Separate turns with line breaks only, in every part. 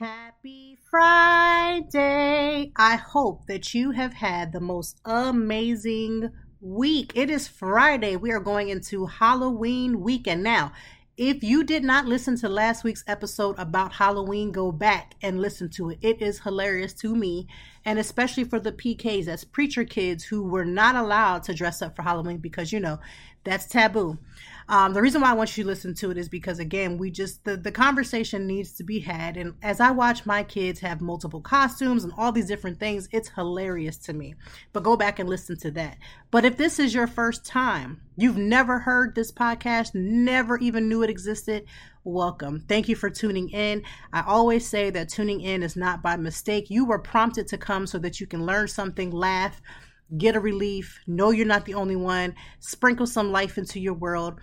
Happy Friday. I hope that you have had the most amazing week. It is Friday. We are going into Halloween weekend. Now, if you did not listen to last week's episode about Halloween, go back and listen to it. It is hilarious to me, and especially for the PKs, as preacher kids who were not allowed to dress up for Halloween because, you know, that's taboo. Um, the reason why I want you to listen to it is because again, we just the, the conversation needs to be had. And as I watch my kids have multiple costumes and all these different things, it's hilarious to me. But go back and listen to that. But if this is your first time, you've never heard this podcast, never even knew it existed, welcome. Thank you for tuning in. I always say that tuning in is not by mistake. You were prompted to come so that you can learn something, laugh, get a relief, know you're not the only one, sprinkle some life into your world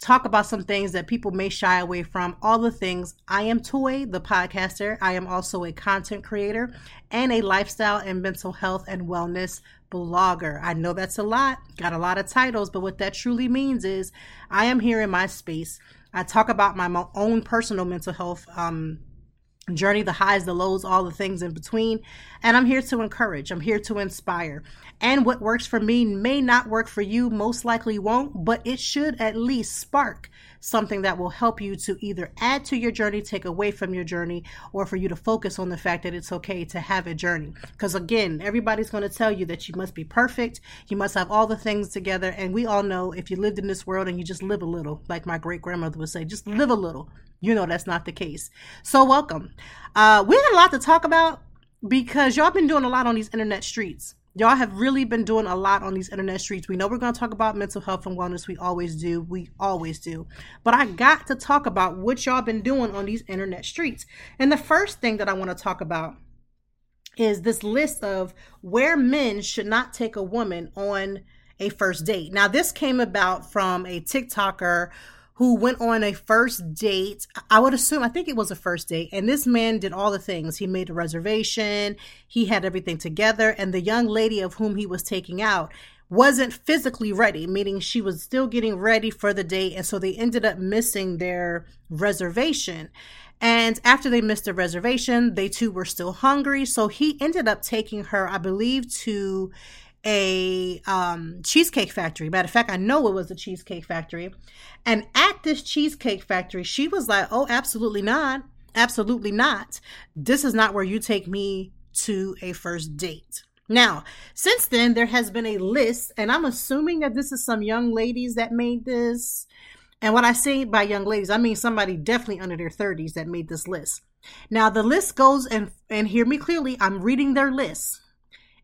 talk about some things that people may shy away from. All the things. I am Toi, the podcaster. I am also a content creator and a lifestyle and mental health and wellness blogger. I know that's a lot, got a lot of titles, but what that truly means is I am here in my space. I talk about my own personal mental health um, journey, the highs, the lows, all the things in between. And I'm here to encourage, I'm here to inspire. And what works for me may not work for you, most likely won't, but it should at least spark something that will help you to either add to your journey, take away from your journey, or for you to focus on the fact that it's okay to have a journey. Because again, everybody's going to tell you that you must be perfect, you must have all the things together. And we all know if you lived in this world and you just live a little, like my great grandmother would say, just live a little, you know that's not the case. So, welcome. Uh, we got a lot to talk about because y'all been doing a lot on these internet streets. Y'all have really been doing a lot on these internet streets. We know we're going to talk about mental health and wellness. We always do. We always do. But I got to talk about what y'all been doing on these internet streets. And the first thing that I want to talk about is this list of where men should not take a woman on a first date. Now, this came about from a TikToker who went on a first date. I would assume, I think it was a first date. And this man did all the things. He made a reservation, he had everything together. And the young lady of whom he was taking out wasn't physically ready, meaning she was still getting ready for the date. And so they ended up missing their reservation. And after they missed the reservation, they too were still hungry. So he ended up taking her, I believe, to a um, cheesecake factory. Matter of fact, I know it was a cheesecake factory. And at this cheesecake factory, she was like, Oh, absolutely not. Absolutely not. This is not where you take me to a first date. Now, since then, there has been a list, and I'm assuming that this is some young ladies that made this. And what I say by young ladies, I mean somebody definitely under their 30s that made this list. Now, the list goes, and, and hear me clearly, I'm reading their list.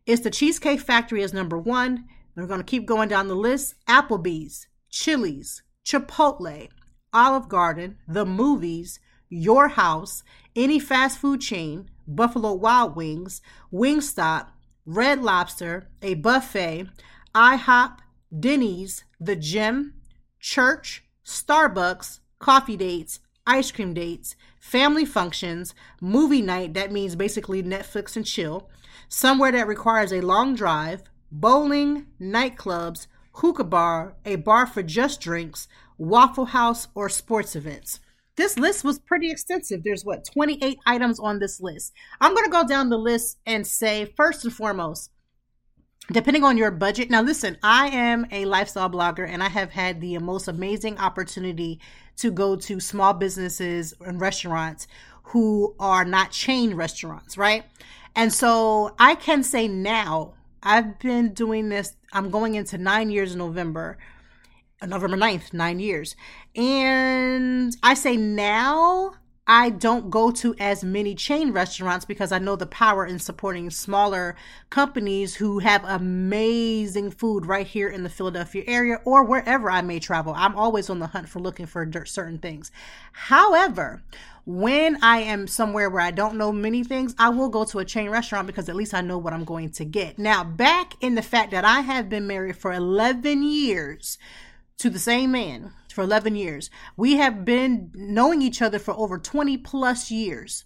It's the Cheesecake Factory is number one. We're going to keep going down the list. Applebee's, Chili's, Chipotle, Olive Garden, the movies, your house, any fast food chain, Buffalo Wild Wings, Wingstop, Red Lobster, a buffet, IHOP, Denny's, the gym, church, Starbucks, coffee dates, ice cream dates, family functions, movie night, that means basically Netflix and chill, somewhere that requires a long drive, bowling, nightclubs, hookah bar, a bar for just drinks, Waffle House, or sports events. This list was pretty extensive. There's what, 28 items on this list. I'm going to go down the list and say, first and foremost, depending on your budget. Now, listen, I am a lifestyle blogger and I have had the most amazing opportunity to go to small businesses and restaurants who are not chain restaurants, right? And so I can say now, I've been doing this, I'm going into nine years in November, uh, November 9th, nine years. And I say now, I don't go to as many chain restaurants because I know the power in supporting smaller companies who have amazing food right here in the Philadelphia area or wherever I may travel. I'm always on the hunt for looking for certain things. However, when I am somewhere where I don't know many things, I will go to a chain restaurant because at least I know what I'm going to get. Now, back in the fact that I have been married for 11 years to the same man for 11 years. We have been knowing each other for over 20 plus years.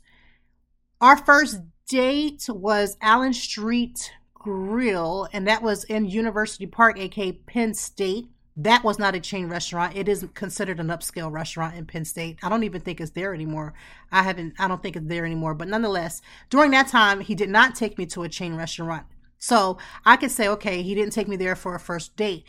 Our first date was Allen Street Grill, and that was in University Park, aka Penn State. That was not a chain restaurant. It is considered an upscale restaurant in Penn State. I don't even think it's there anymore. I haven't I don't think it's there anymore. But nonetheless, during that time, he did not take me to a chain restaurant. So I could say, okay, he didn't take me there for a first date.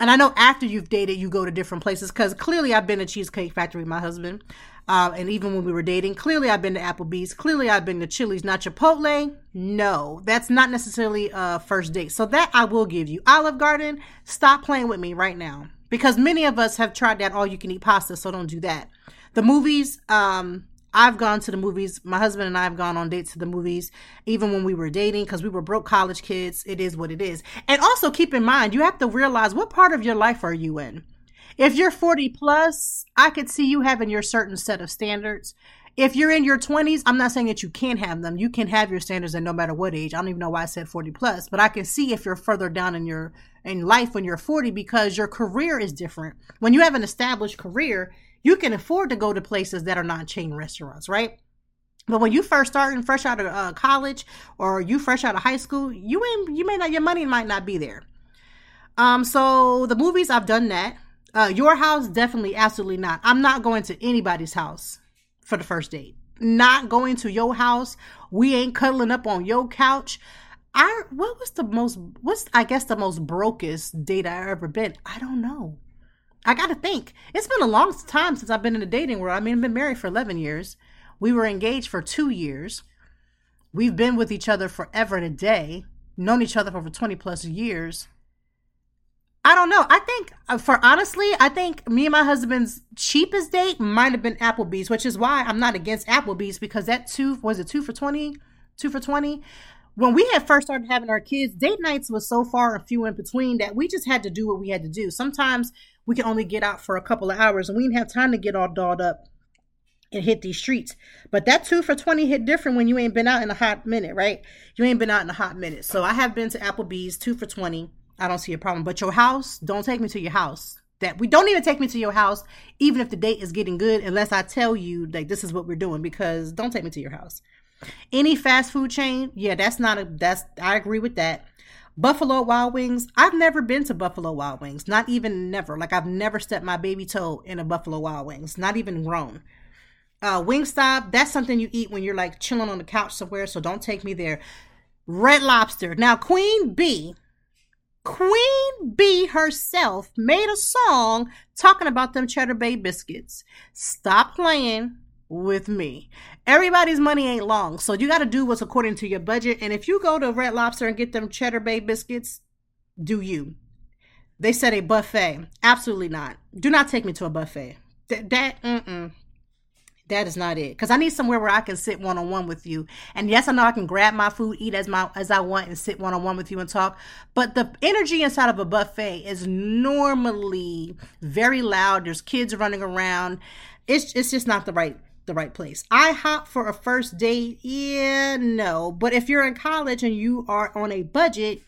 And I know after you've dated, you go to different places because clearly I've been to Cheesecake Factory my husband. Uh, and even when we were dating, clearly I've been to Applebee's. Clearly I've been to Chili's, not Chipotle. No, that's not necessarily a first date. So that I will give you. Olive Garden, stop playing with me right now because many of us have tried that all you can eat pasta. So don't do that. The movies, um, I've gone to the movies. My husband and I have gone on dates to the movies, even when we were dating, because we were broke college kids. It is what it is. And also keep in mind, you have to realize what part of your life are you in? If you're 40 plus, I could see you having your certain set of standards. If you're in your 20s, I'm not saying that you can't have them. You can have your standards and no matter what age. I don't even know why I said 40 plus, but I can see if you're further down in your in life when you're 40 because your career is different. When you have an established career, you can afford to go to places that are not chain restaurants, right? But when you first starting fresh out of uh, college or you fresh out of high school, you ain't you may not your money might not be there. Um, so the movies I've done that. Uh, your house definitely absolutely not. I'm not going to anybody's house for the first date. Not going to your house. We ain't cuddling up on your couch. I what was the most what's I guess the most brokest date I ever been? I don't know. I got to think. It's been a long time since I've been in the dating world. I mean, I've been married for 11 years. We were engaged for two years. We've been with each other forever and a day, known each other for over 20 plus years. I don't know. I think, uh, for honestly, I think me and my husband's cheapest date might have been Applebee's, which is why I'm not against Applebee's because that two was it two for 20? Two for 20? when we had first started having our kids, date nights was so far and few in between that we just had to do what we had to do. Sometimes we can only get out for a couple of hours and we didn't have time to get all dolled up and hit these streets. But that two for 20 hit different when you ain't been out in a hot minute, right? You ain't been out in a hot minute. So I have been to Applebee's two for 20. I don't see a problem. But your house, don't take me to your house. That we don't even take me to your house, even if the date is getting good, unless I tell you like this is what we're doing, because don't take me to your house. Any fast food chain, yeah, that's not a that's I agree with that. Buffalo Wild Wings, I've never been to Buffalo Wild Wings. Not even never. Like I've never stepped my baby toe in a Buffalo Wild Wings. Not even grown. Uh Wingstop, that's something you eat when you're like chilling on the couch somewhere, so don't take me there. Red Lobster. Now Queen Bey Queen Bey herself made a song talking about them Cheddar Bay biscuits. Stop playing with me. Everybody's money ain't long, so you got to do what's according to your budget. And if you go to Red Lobster and get them Cheddar Bay biscuits, do you? They said a buffet. Absolutely not. Do not take me to a buffet. Th- that, mm-mm. That is not it. Because I need somewhere where I can sit one on one with you. And yes, I know I can grab my food, eat as my as I want, and sit one on one with you and talk. But the energy inside of a buffet is normally very loud. There's kids running around. It's it's just not the right the right place. IHOP for a first date, yeah, no. But if you're in college and you are on a budget,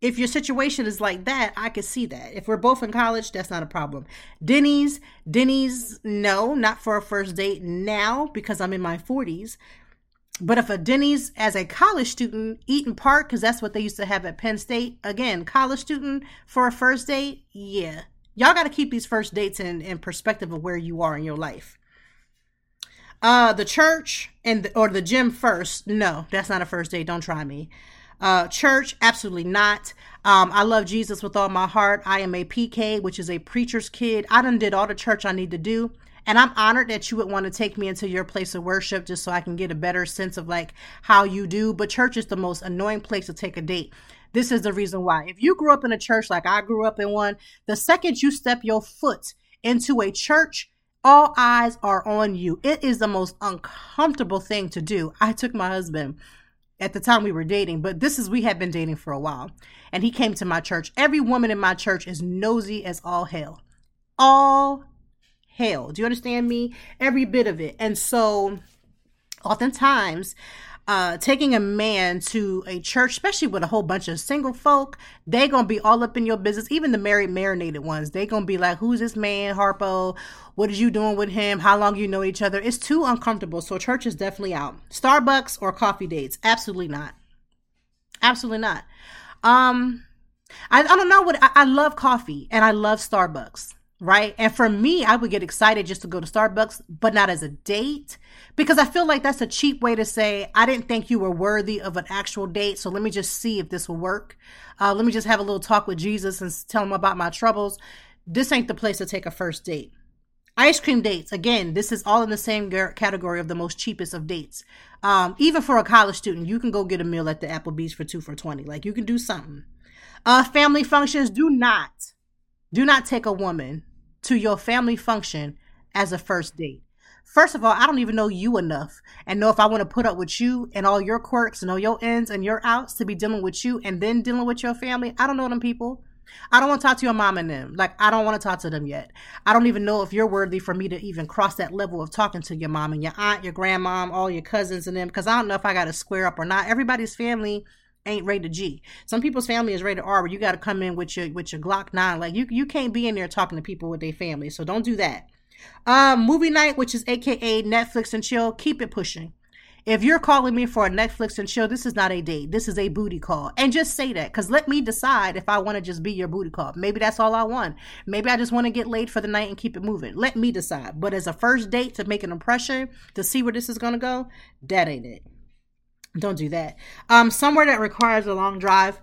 if your situation is like that, I could see that. If we're both in college, that's not a problem. Denny's, Denny's, no, not for a first date now because I'm in my 40s. But if a Denny's as a college student, Eat'n Park, because that's what they used to have at Penn State, again, college student for a first date, yeah. Y'all got to keep these first dates in, in perspective of where you are in your life. Uh, the church and the, or the gym first. No, that's not a first date. Don't try me. Uh, church, absolutely not. Um, I love Jesus with all my heart. I am a PK, which is a preacher's kid. I done did all the church I need to do. And I'm honored that you would want to take me into your place of worship just so I can get a better sense of like how you do. But church is the most annoying place to take a date. This is the reason why. If you grew up in a church like I grew up in one, the second you step your foot into a church, All eyes are on you. It is the most uncomfortable thing to do. I took my husband at the time we were dating, but this is we had been dating for a while. And he came to my church. Every woman in my church is nosy as all hell. All hell. Do you understand me? Every bit of it. And so oftentimes uh, taking a man to a church, especially with a whole bunch of single folk, they gonna be all up in your business. Even the married, marinated ones, they gonna be like, "Who's this man, Harpo? What are you doing with him? How long you know each other?" It's too uncomfortable. So church is definitely out. Starbucks or coffee dates? Absolutely not. Absolutely not. Um, I, I don't know what I, I love coffee and I love Starbucks right? And for me, I would get excited just to go to Starbucks, but not as a date because I feel like that's a cheap way to say, I didn't think you were worthy of an actual date. So let me just see if this will work. Uh, let me just have a little talk with Jesus and tell him about my troubles. This ain't the place to take a first date. Ice cream dates. Again, this is all in the same category of the most cheapest of dates. Um, even for a college student, you can go get a meal at the Applebee's for two for 20. Like you can do something. Uh, family functions. Do not, do not take a woman to your family function as a first date. First of all, I don't even know you enough and know if I want to put up with you and all your quirks and all your ins and your outs to be dealing with you and then dealing with your family. I don't know them people. I don't want to talk to your mom and them. Like, I don't want to talk to them yet. I don't even know if you're worthy for me to even cross that level of talking to your mom and your aunt, your grandmom, all your cousins and them, because I don't know if I got to square up or not. Everybody's family ain't rated G. Some people's family is rated R, but you got to come in with your with your Glock nine. Like you you can't be in there talking to people with their family. So don't do that. Um, movie night, which is AKA Netflix and chill. Keep it pushing. If you're calling me for a Netflix and chill, this is not a date. This is a booty call. And just say that because let me decide if I want to just be your booty call. Maybe that's all I want. Maybe I just want to get laid for the night and keep it moving. Let me decide. But as a first date to make an impression, to see where this is going to go, that ain't it. Don't do that. Um, somewhere that requires a long drive.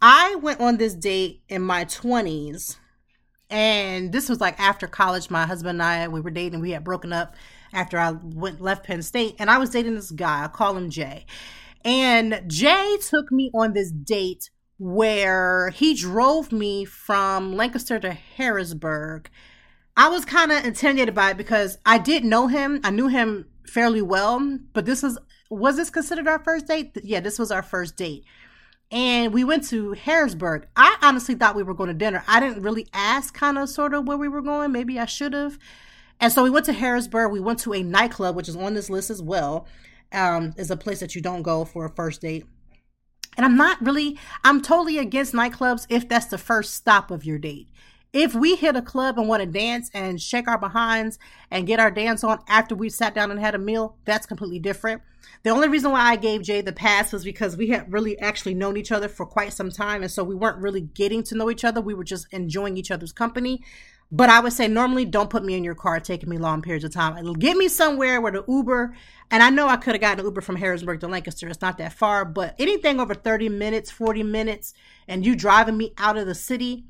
I went on this date in my 20s, and this was like after college. My husband and I we were dating. We had broken up after I went left Penn State, and I was dating this guy. I call him Jay, and Jay took me on this date where he drove me from Lancaster to Harrisburg. I was kind of intimidated by it because I did know him. I knew him fairly well, but this was was this considered our first date? Yeah, this was our first date. And we went to Harrisburg. I honestly thought we were going to dinner. I didn't really ask kind of sort of where we were going. Maybe I should have. And so we went to Harrisburg. We went to a nightclub, which is on this list as well. Um, is a place that you don't go for a first date. And I'm not really, I'm totally against nightclubs if that's the first stop of your date. If we hit a club and want to dance and shake our behinds and get our dance on after we sat down and had a meal, that's completely different. The only reason why I gave Jay the pass was because we had really actually known each other for quite some time. And so we weren't really getting to know each other. We were just enjoying each other's company. But I would say normally don't put me in your car taking me long periods of time. It'll get me somewhere where the Uber, and I know I could have gotten an Uber from Harrisburg to Lancaster. It's not that far, but anything over 30 minutes, 40 minutes, and you driving me out of the city,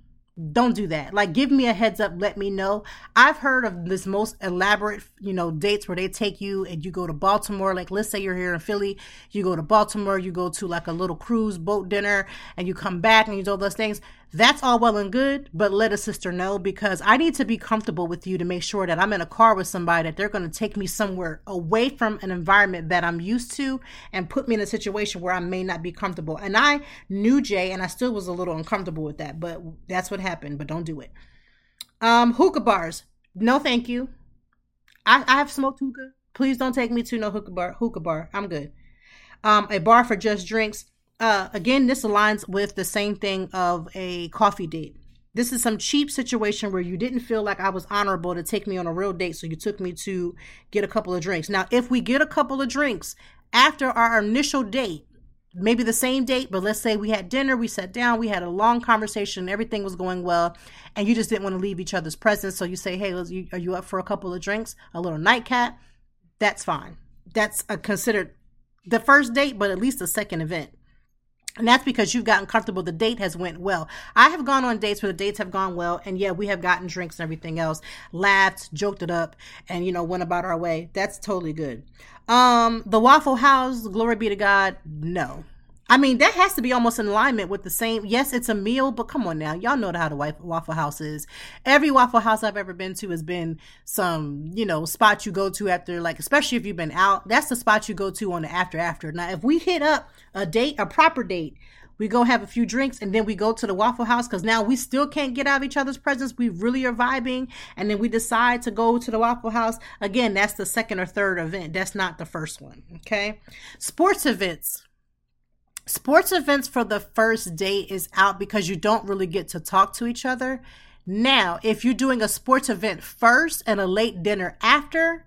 don't do that. Like, give me a heads up. Let me know. I've heard of this most elaborate, you know, dates where they take you and you go to Baltimore. Like, let's say you're here in Philly, you go to Baltimore, you go to like a little cruise boat dinner, and you come back and you do all those things. That's all well and good, but let a sister know because I need to be comfortable with you to make sure that I'm in a car with somebody that they're going to take me somewhere away from an environment that I'm used to and put me in a situation where I may not be comfortable. And I knew Jay and I still was a little uncomfortable with that, but that's what happened, but don't do it. Um, hookah bars. No, thank you. I, I have smoked hookah. Please don't take me to no hookah bar. Hookah bar. I'm good. Um, a bar for just drinks uh, again, this aligns with the same thing of a coffee date. This is some cheap situation where you didn't feel like I was honorable to take me on a real date, so you took me to get a couple of drinks. Now, if we get a couple of drinks after our initial date, maybe the same date, but let's say we had dinner, we sat down, we had a long conversation, everything was going well, and you just didn't want to leave each other's presence. So you say, hey, are you up for a couple of drinks, a little nightcap? That's fine. That's considered the first date, but at least a second event and that's because you've gotten comfortable. The date has went well. I have gone on dates where the dates have gone well and yeah we have gotten drinks and everything else laughed joked it up and you know went about our way. That's totally good. Um the waffle house glory be to god no I mean, that has to be almost in alignment with the same. Yes, it's a meal, but come on now. Y'all know how the Waffle House is. Every Waffle House I've ever been to has been some, you know, spot you go to after, like, especially if you've been out. That's the spot you go to on the after after. Now, if we hit up a date, a proper date, we go have a few drinks and then we go to the waffle house because now we still can't get out of each other's presence we really are vibing and then we decide to go to the waffle house again that's the second or third event that's not the first one okay sports events sports events for the first date is out because you don't really get to talk to each other now if you're doing a sports event first and a late dinner after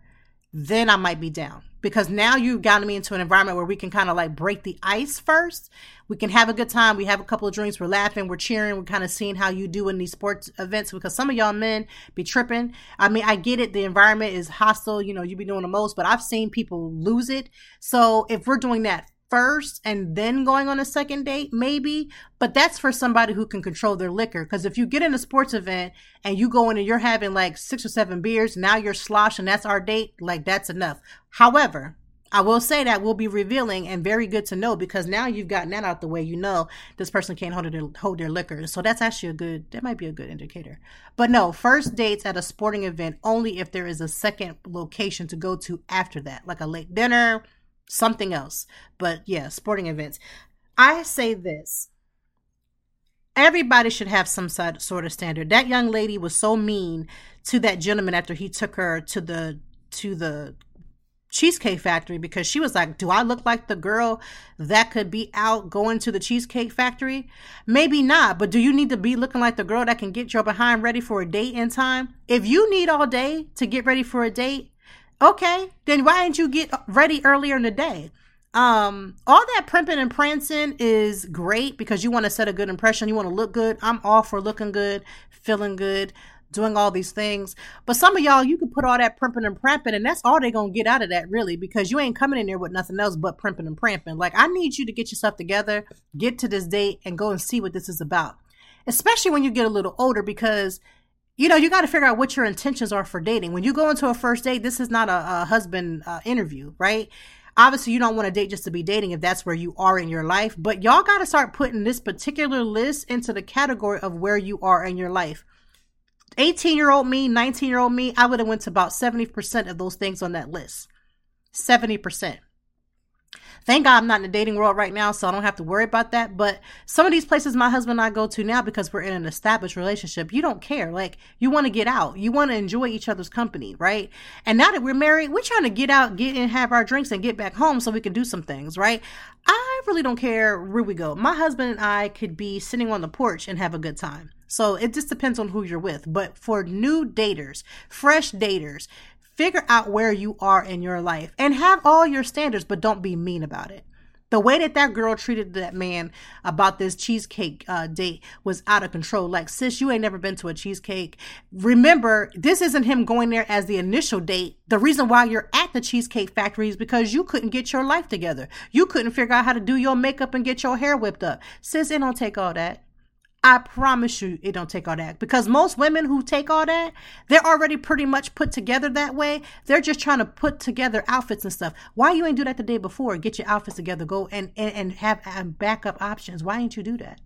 then i might be down because now you've gotten me into an environment where we can kind of like break the ice first. We can have a good time. We have a couple of drinks. We're laughing. We're cheering. We're kind of seeing how you do in these sports events because some of y'all men be tripping. I mean, I get it. The environment is hostile. You know, you be doing the most, but I've seen people lose it. So if we're doing that first and then going on a second date, maybe. But that's for somebody who can control their liquor. Because if you get in a sports event and you go in and you're having like six or seven beers, now you're slosh and that's our date, like that's enough. However, I will say that will be revealing and very good to know because now you've gotten that out the way. You know this person can't hold their hold their liquor, so that's actually a good. That might be a good indicator. But no, first dates at a sporting event only if there is a second location to go to after that, like a late dinner, something else. But yeah, sporting events. I say this. Everybody should have some sort of standard. That young lady was so mean to that gentleman after he took her to the to the cheesecake factory because she was like do i look like the girl that could be out going to the cheesecake factory maybe not but do you need to be looking like the girl that can get your behind ready for a date in time if you need all day to get ready for a date Okay, then why didn't you get ready earlier in the day? Um, all that primping and prancing is great because you want to set a good impression. You want to look good. I'm all for looking good, feeling good, doing all these things. But some of y'all, you can put all that primping and pramping, and that's all they're gonna get out of that, really, because you ain't coming in there with nothing else but primping and pramping. Like, I need you to get yourself together, get to this date, and go and see what this is about. Especially when you get a little older, because you know, you got to figure out what your intentions are for dating. When you go into a first date, this is not a, a husband uh, interview, right? Obviously, you don't want to date just to be dating if that's where you are in your life, but y'all got to start putting this particular list into the category of where you are in your life. 18 year old me, 19 year old me, I would have went to about 70% of those things on that list. 70%. Thank God I'm not in the dating world right now, so I don't have to worry about that. But some of these places my husband and I go to now because we're in an established relationship, you don't care. Like you want to get out, you want to enjoy each other's company, right? And now that we're married, we're trying to get out, get and have our drinks and get back home so we can do some things, right? I really don't care where we go. My husband and I could be sitting on the porch and have a good time. So it just depends on who you're with. But for new daters, fresh daters, figure out where you are in your life and have all your standards, but don't be mean about it. The way that that girl treated that man about this cheesecake uh, date was out of control. Like, sis, you ain't never been to a cheesecake. Remember, this isn't him going there as the initial date. The reason why you're at the cheesecake factory is because you couldn't get your life together. You couldn't figure out how to do your makeup and get your hair whipped up. Sis, it don't take all that. I promise you it don't take all that because most women who take all that, they're already pretty much put together that way. They're just trying to put together outfits and stuff. Why you ain't do that the day before? Get your outfits together, go and and, and have um, backup options. Why ain't you do that?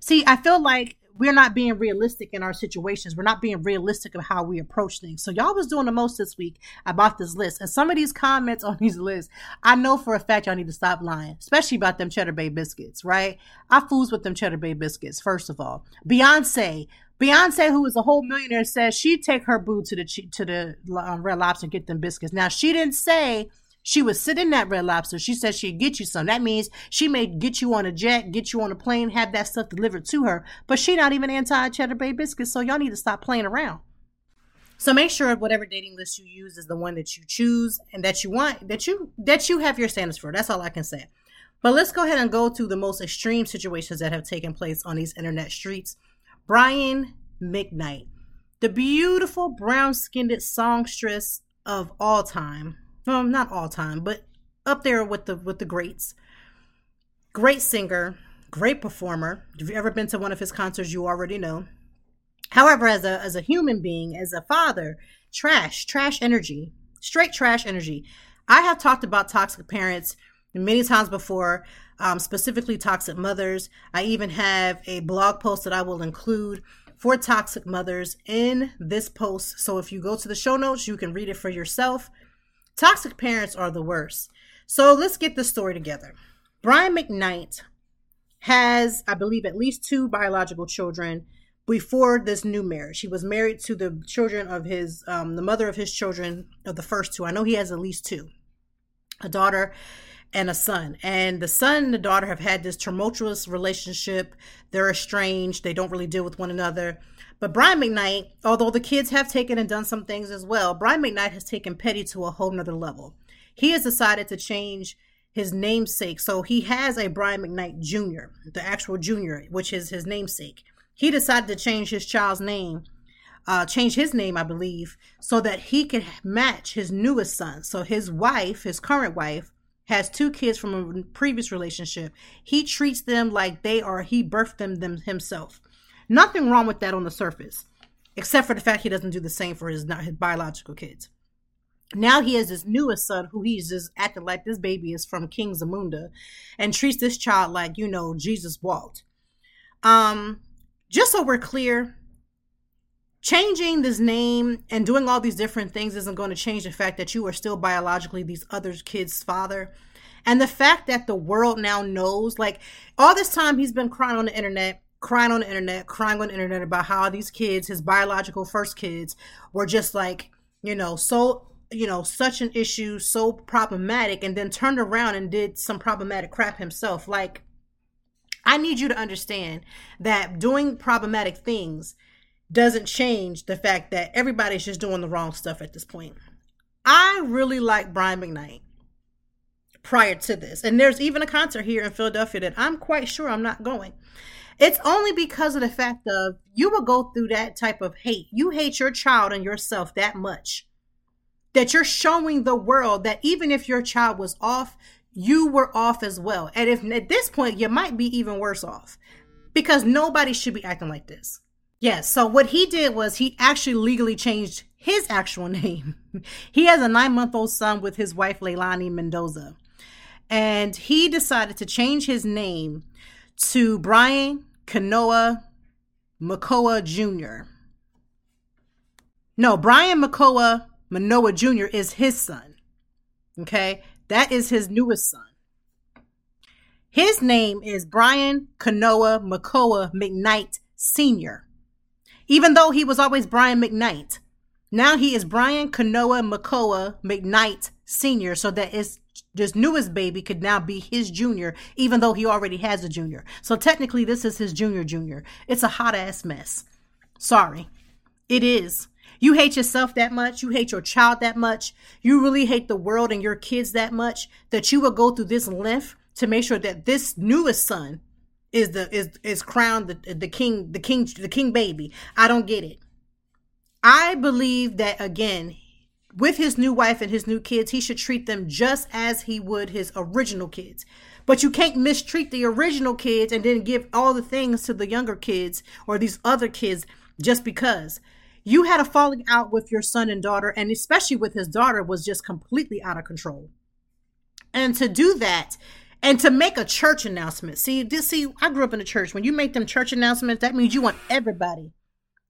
See, I feel like we're not being realistic in our situations. We're not being realistic of how we approach things. So y'all was doing the most this week about this list. And some of these comments on these lists, I know for a fact y'all need to stop lying, especially about them Cheddar Bay biscuits, right? I fools with them Cheddar Bay biscuits, first of all. Beyonce, Beyonce, who is a whole millionaire, says she'd take her boo to the to the um, Red Lobster and get them biscuits. Now she didn't say she was sitting that Red Lobster. She said she'd get you some. That means she may get you on a jet, get you on a plane, have that stuff delivered to her. But she not even anti Cheddar Bay biscuits, so y'all need to stop playing around. So make sure whatever dating list you use is the one that you choose and that you want, that you that you have your standards for. That's all I can say. But let's go ahead and go to the most extreme situations that have taken place on these internet streets. Brian McKnight, the beautiful brown skinned songstress of all time, not all time, but up there with the with the greats. Great singer, great performer. If you've ever been to one of his concerts, you already know. However, as a as a human being, as a father, trash, trash energy, straight trash energy. I have talked about toxic parents many times before, um, specifically toxic mothers. I even have a blog post that I will include for toxic mothers in this post. So if you go to the show notes, you can read it for yourself. Toxic parents are the worst. So let's get the story together. Brian McKnight has, I believe, at least two biological children before this new marriage. He was married to the children of his, um, the mother of his children, of the first two. I know he has at least two a daughter and a son. And the son and the daughter have had this tumultuous relationship. They're estranged, they don't really deal with one another. But Brian McKnight, although the kids have taken and done some things as well, Brian McKnight has taken petty to a whole nother level. He has decided to change his namesake. So he has a Brian McKnight Jr., the actual junior, which is his namesake. He decided to change his child's name, uh, change his name, I believe, so that he could match his newest son. So his wife, his current wife, has two kids from a previous relationship. He treats them like they are, he birthed them, them himself. Nothing wrong with that on the surface, except for the fact he doesn't do the same for his, his biological kids. Now he has his newest son who he's just acting like this baby is from King Zamunda and treats this child like, you know, Jesus walked. Um, just so we're clear, changing this name and doing all these different things isn't going to change the fact that you are still biologically these other kids' father. And the fact that the world now knows, like all this time he's been crying on the internet, crying on the internet, crying on the internet about how these kids, his biological first kids, were just like, you know, so you know, such an issue, so problematic, and then turned around and did some problematic crap himself. Like, I need you to understand that doing problematic things doesn't change the fact that everybody's just doing the wrong stuff at this point. I really like Brian McKnight prior to this. And there's even a concert here in Philadelphia that I'm quite sure I'm not going. It's only because of the fact of you will go through that type of hate. You hate your child and yourself that much that you're showing the world that even if your child was off, you were off as well. And if at this point, you might be even worse off because nobody should be acting like this. Yes. So what he did was he actually legally changed his actual name. he has a nine month old son with his wife, Leilani Mendoza. And he decided to change his name to Brian Kanoa Makoa Jr. No, Brian Makoa Manoa Jr. is his son. Okay, that is his newest son. His name is Brian Kanoa Makoa McKnight Sr. Even though he was always Brian McKnight, now he is Brian Kanoa Makoa McKnight Sr. So that is this newest baby could now be his junior, even though he already has a junior. So technically, this is his junior junior. It's a hot ass mess. Sorry. It is. You hate yourself that much. You hate your child that much. You really hate the world and your kids that much that you will go through this length to make sure that this newest son is the is is crowned the the king the king the king baby. I don't get it. I believe that again with his new wife and his new kids, he should treat them just as he would his original kids. But you can't mistreat the original kids and then give all the things to the younger kids or these other kids just because you had a falling out with your son and daughter, and especially with his daughter, was just completely out of control. And to do that, and to make a church announcement. See, this see, I grew up in a church. When you make them church announcements, that means you want everybody,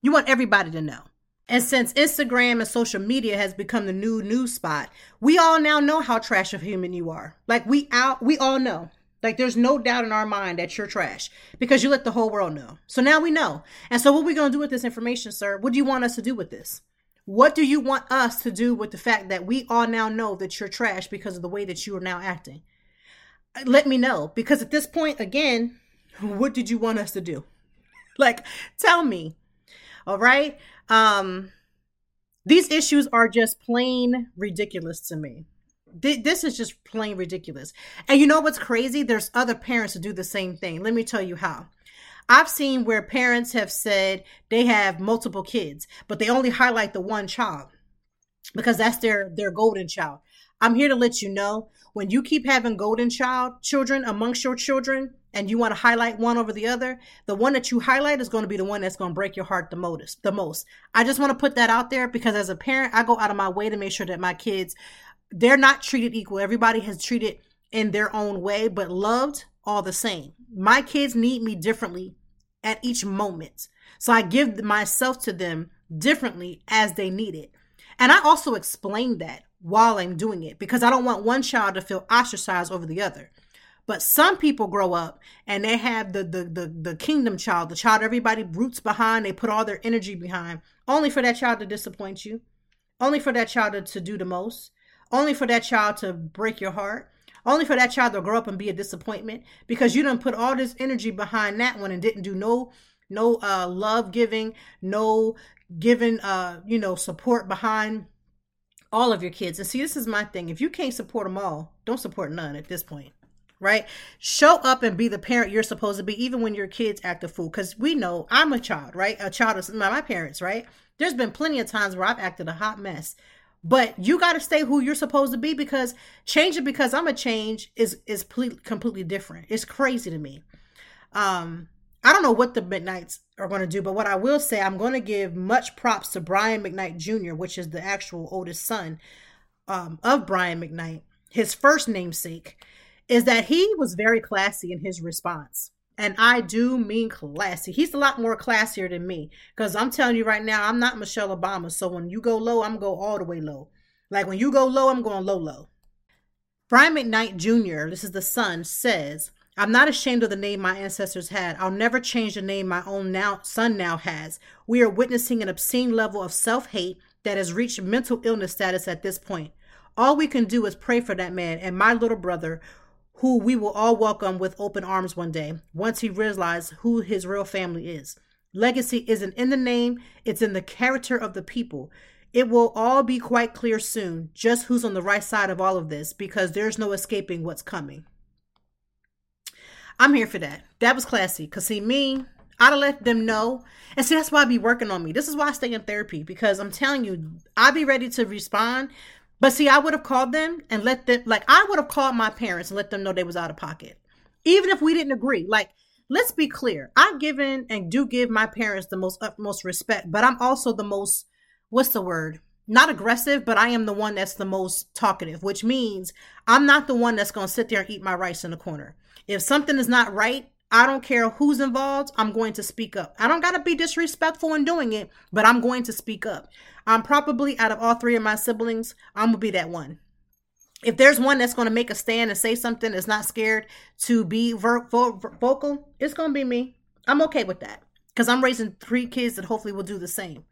you want everybody to know. And since Instagram and social media has become the new news spot, we all now know how trash of human you are. Like we out, we all know. Like there's no doubt in our mind that you're trash because you let the whole world know. So now we know. And so what we going to do with this information, sir? What do you want us to do with this? What do you want us to do with the fact that we all now know that you're trash because of the way that you are now acting? Let me know because at this point again, what did you want us to do? Like tell me. All right? Um these issues are just plain ridiculous to me this is just plain ridiculous. And you know what's crazy? There's other parents who do the same thing. Let me tell you how. I've seen where parents have said they have multiple kids, but they only highlight the one child because that's their their golden child. I'm here to let you know when you keep having golden child children amongst your children and you want to highlight one over the other, the one that you highlight is going to be the one that's going to break your heart the most. The most. I just want to put that out there because as a parent, I go out of my way to make sure that my kids they're not treated equal. Everybody has treated in their own way, but loved all the same. My kids need me differently at each moment. So I give myself to them differently as they need it. And I also explain that while I'm doing it because I don't want one child to feel ostracized over the other. But some people grow up and they have the the the, the kingdom child, the child everybody roots behind, they put all their energy behind, only for that child to disappoint you, only for that child to, to do the most, only for that child to break your heart, only for that child to grow up and be a disappointment because you didn't put all this energy behind that one and didn't do no no uh love giving, no giving uh you know support behind all of your kids. And see, this is my thing. If you can't support them all, don't support none at this point. Right? Show up and be the parent you're supposed to be, even when your kids act a fool. Because we know I'm a child, right? A child of my, parents, right? There's been plenty of times where I've acted a hot mess. But you got to stay who you're supposed to be because changing because I'm a change is is completely different. It's crazy to me. Um, I don't know what the McKnights are going to do, but what I will say, I'm going to give much props to Brian McKnight Jr., which is the actual oldest son um, of Brian McKnight, his first namesake, is that he was very classy in his response. And I do mean classy. He's a lot more classier than me because I'm telling you right now, I'm not Michelle Obama. So when you go low, I'm going go all the way low. Like when you go low, I'm going low, low. Brian McKnight Jr., this is the son, says, I'm not ashamed of the name my ancestors had. I'll never change the name my own now son now has. We are witnessing an obscene level of self-hate that has reached mental illness status at this point. All we can do is pray for that man and my little brother, who we will all welcome with open arms one day, once he realizes who his real family is. Legacy isn't in the name, it's in the character of the people. It will all be quite clear soon just who's on the right side of all of this because there's no escaping what's coming. I'm here for that. That was classy. Cause see me, I'd let them know. And see, that's why I be working on me. This is why I stay in therapy because I'm telling you, I'd be ready to respond. But see, I would have called them and let them like I would have called my parents and let them know they was out of pocket. Even if we didn't agree. Like, let's be clear. I've given and do give my parents the most utmost respect, but I'm also the most what's the word? Not aggressive, but I am the one that's the most talkative, which means I'm not the one that's gonna sit there and eat my rice in the corner. If something is not right, I don't care who's involved, I'm going to speak up. I don't got to be disrespectful in doing it, but I'm going to speak up. I'm probably out of all three of my siblings, I'm going to be that one. If there's one that's going to make a stand and say something that's not scared to be ver- vo- vocal, it's going to be me. I'm okay with that because I'm raising three kids that hopefully will do the same.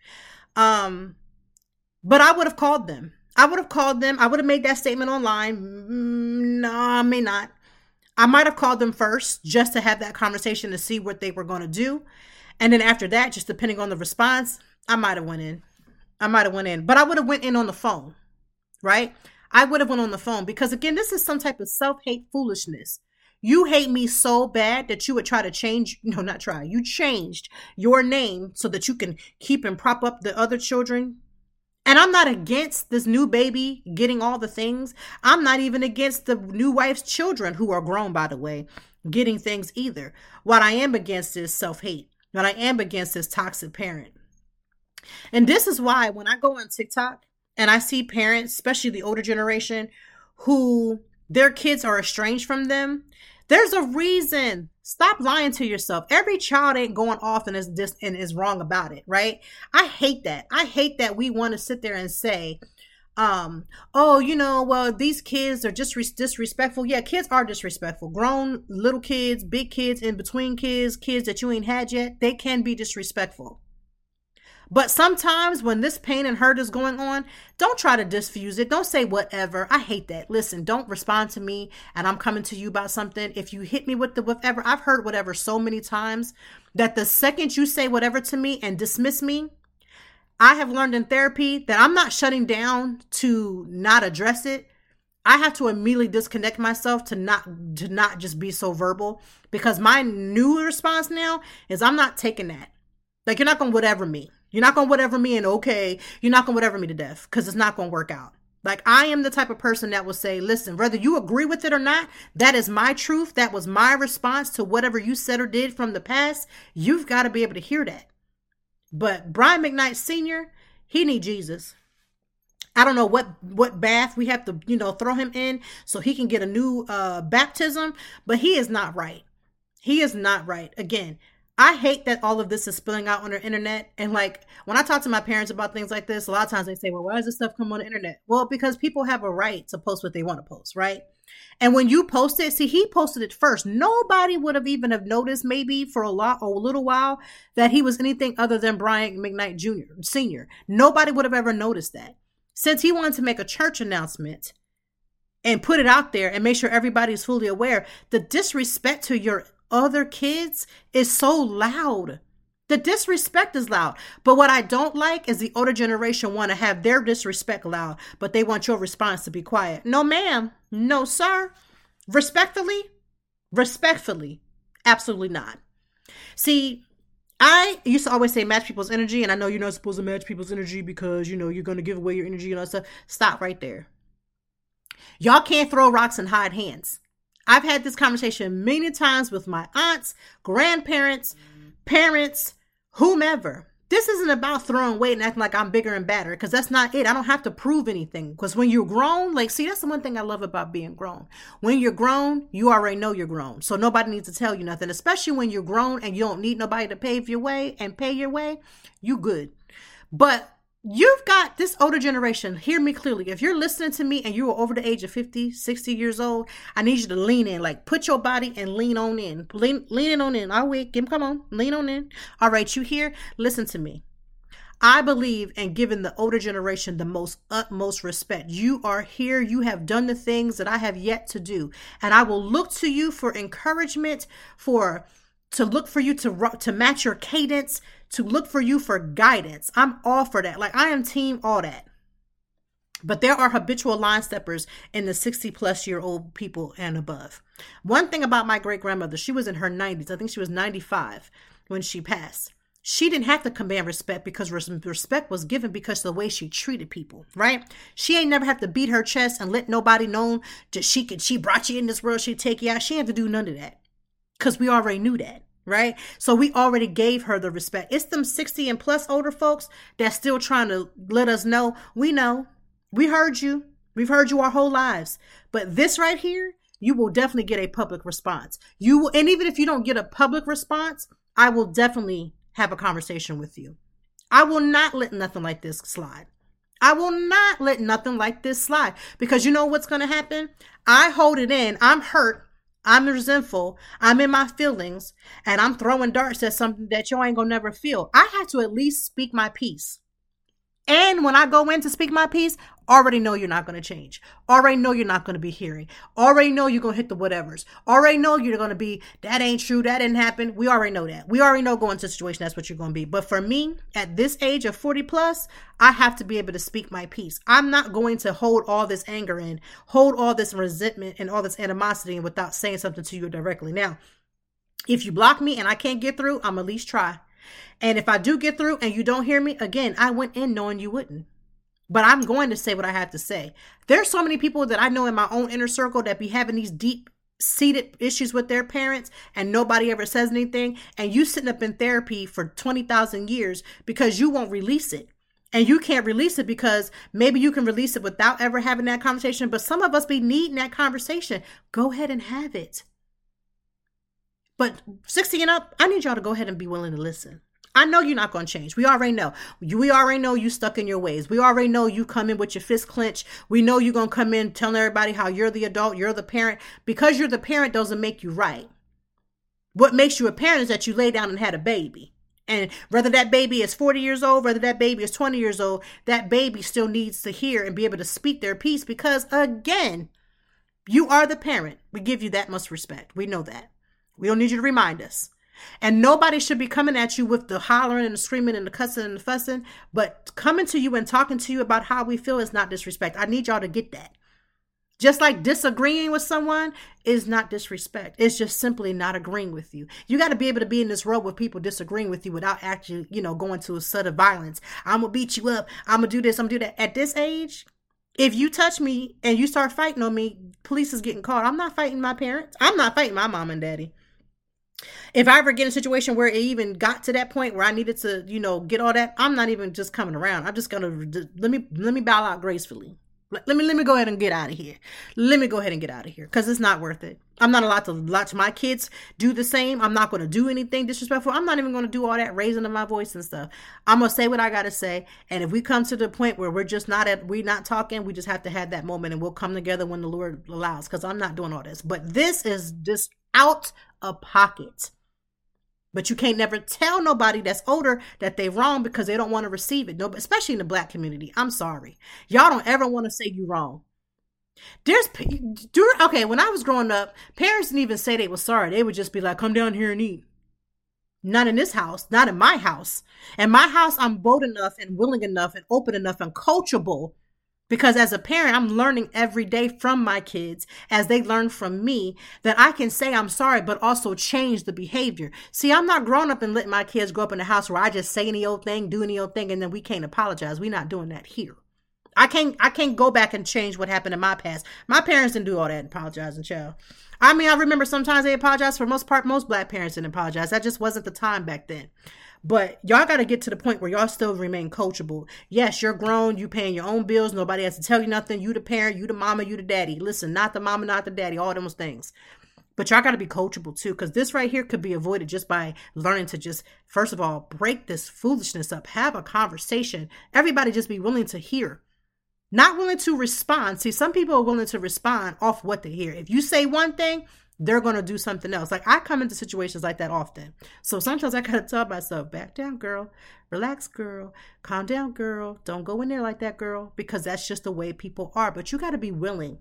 Um, but I would have called them. I would have called them. I would have made that statement online. Mm, no, I may not. I might have called them first just to have that conversation to see what they were going to do. And then after that, just depending on the response, I might have went in. I might have went in, but I would have went in on the phone, right? I would have went on the phone because again, this is some type of self-hate foolishness. You hate me so bad that you would try to change, no, not try. You changed your name so that you can keep and prop up the other children and I'm not against this new baby getting all the things. I'm not even against the new wife's children, who are grown, by the way, getting things either. What I am against is self hate. What I am against is toxic parent. And this is why when I go on TikTok and I see parents, especially the older generation, who their kids are estranged from them, there's a reason. Stop lying to yourself. Every child ain't going off and is dis- and is wrong about it, right? I hate that. I hate that we want to sit there and say, um, oh, you know, well, these kids are just disrespectful. Yeah, kids are disrespectful. Grown little kids, big kids, in between kids, kids that you ain't had yet, they can be disrespectful. But sometimes when this pain and hurt is going on, don't try to diffuse it. Don't say whatever. I hate that. Listen, don't respond to me and I'm coming to you about something. If you hit me with the whatever, I've heard whatever so many times that the second you say whatever to me and dismiss me, I have learned in therapy that I'm not shutting down to not address it. I have to immediately disconnect myself to not to not just be so verbal because my new response now is I'm not taking that. Like you're not gonna whatever me. You're not gonna whatever me and okay, you're not gonna whatever me to death because it's not gonna work out. Like I am the type of person that will say, listen, whether you agree with it or not, that is my truth. That was my response to whatever you said or did from the past. You've got to be able to hear that. But Brian McKnight Sr., he need Jesus. I don't know what what bath we have to, you know, throw him in so he can get a new uh baptism, but he is not right. He is not right. Again, I hate that all of this is spilling out on the internet. And like when I talk to my parents about things like this, a lot of times they say, Well, why does this stuff come on the internet? Well, because people have a right to post what they want to post, right? And when you post it, see, he posted it first. Nobody would have even have noticed maybe for a lot or a little while that he was anything other than Brian McKnight Jr. Senior. Nobody would have ever noticed that. Since he wanted to make a church announcement and put it out there and make sure everybody's fully aware, the disrespect to your other kids is so loud. The disrespect is loud. But what I don't like is the older generation want to have their disrespect loud, but they want your response to be quiet. No, ma'am. No, sir. Respectfully, respectfully, absolutely not. See, I used to always say match people's energy, and I know you're not supposed to match people's energy because you know you're to give away your energy and all that stuff. Stop right there. Y'all can't throw rocks and hide hands. I've had this conversation many times with my aunts, grandparents, parents, whomever. This isn't about throwing weight and acting like I'm bigger and badder because that's not it. I don't have to prove anything. Because when you're grown, like, see, that's the one thing I love about being grown. When you're grown, you already know you're grown. So nobody needs to tell you nothing, especially when you're grown and you don't need nobody to pave your way and pay your way. You good. But you've got this older generation hear me clearly if you're listening to me and you are over the age of 50 60 years old i need you to lean in like put your body and lean on in lean, lean on in i'll wait come on lean on in all right you here listen to me I believe in giving the older generation the most utmost respect. You are here. You have done the things that I have yet to do. And I will look to you for encouragement, for to look for you to to match your cadence, to look for you for guidance. I'm all for that. Like I am team all that. But there are habitual line steppers in the 60 plus year old people and above. One thing about my great grandmother, she was in her 90s. I think she was 95 when she passed. She didn't have to command respect because respect was given because of the way she treated people, right? She ain't never have to beat her chest and let nobody know that she could she brought you in this world, she'd take you out. She had to do none of that. Cause we already knew that right? So we already gave her the respect. It's them 60 and plus older folks that's still trying to let us know we know. We heard you. We've heard you our whole lives. But this right here, you will definitely get a public response. You will, and even if you don't get a public response, I will definitely have a conversation with you. I will not let nothing like this slide. I will not let nothing like this slide because you know what's going to happen? I hold it in. I'm hurt I'm resentful, I'm in my feelings, and I'm throwing darts at something that you ain't gonna never feel. I had to at least speak my piece. And when I go in to speak my piece, already know you're not going to change. Already know you're not going to be hearing. Already know you're going to hit the whatevers. Already know you're going to be, that ain't true. That didn't happen. We already know that. We already know going into a situation, that's what you're going to be. But for me, at this age of 40 plus, I have to be able to speak my piece. I'm not going to hold all this anger in, hold all this resentment and all this animosity without saying something to you directly. Now, if you block me and I can't get through, I'm at least try. And if I do get through and you don't hear me, again, I went in knowing you wouldn't. But I'm going to say what I have to say. There's so many people that I know in my own inner circle that be having these deep seated issues with their parents and nobody ever says anything and you sitting up in therapy for 20,000 years because you won't release it. And you can't release it because maybe you can release it without ever having that conversation, but some of us be needing that conversation. Go ahead and have it. But 60 and up, I need y'all to go ahead and be willing to listen. I know you're not going to change. We already know. We already know you stuck in your ways. We already know you come in with your fist clenched. We know you're going to come in telling everybody how you're the adult, you're the parent. Because you're the parent doesn't make you right. What makes you a parent is that you lay down and had a baby. And whether that baby is 40 years old, whether that baby is 20 years old, that baby still needs to hear and be able to speak their piece because, again, you are the parent. We give you that much respect. We know that. We don't need you to remind us. And nobody should be coming at you with the hollering and the screaming and the cussing and the fussing, but coming to you and talking to you about how we feel is not disrespect. I need y'all to get that. Just like disagreeing with someone is not disrespect. It's just simply not agreeing with you. You got to be able to be in this world with people disagreeing with you without actually, you know, going to a set of violence. I'm going to beat you up. I'm going to do this. I'm going to do that. At this age, if you touch me and you start fighting on me, police is getting called. I'm not fighting my parents. I'm not fighting my mom and daddy. If I ever get in a situation where it even got to that point where I needed to, you know, get all that, I'm not even just coming around. I'm just gonna let me let me bow out gracefully. Let, let me let me go ahead and get out of here. Let me go ahead and get out of here because it's not worth it. I'm not allowed to watch my kids do the same. I'm not to do anything disrespectful. I'm not even to do all that raising of my voice and stuff. I'm to say what I got to say. And if we come to the point where we're just not at, we're not talking, we just have to have that moment and we'll come together when the Lord allows because I'm not doing all this. But this is just out of pocket. But you can't never tell nobody that's older that they wrong because they don't want to receive it. No, especially in the black community. I'm sorry. Y'all don't ever want to say you wrong. There's do okay, when I was growing up, parents didn't even say they were sorry. They would just be like, come down here and eat. Not in this house, not in my house. In my house, I'm bold enough and willing enough and open enough and coachable because as a parent, I'm learning every day from my kids as they learn from me that I can say I'm sorry, but also change the behavior. See, I'm not growing up and letting my kids grow up in a house where I just say any old thing, do any old thing, and then we can't apologize. We're not doing that here. I can't I can't go back and change what happened in my past. My parents didn't do all that apologizing, child. I mean, I remember sometimes they apologize. For most part, most black parents didn't apologize. That just wasn't the time back then. But y'all got to get to the point where y'all still remain coachable. Yes, you're grown. You paying your own bills. Nobody has to tell you nothing. You the parent. You the mama. You the daddy. Listen, not the mama, not the daddy. All those things. But y'all got to be coachable too, because this right here could be avoided just by learning to just, first of all, break this foolishness up, have a conversation. Everybody just be willing to hear, not willing to respond. See, some people are willing to respond off what they hear. If you say one thing, they're going to do something else. Like I come into situations like that often. So sometimes I got to tell myself, back down, girl, relax, girl, calm down, girl. Don't go in there like that, girl, because that's just the way people are. But you got to be willing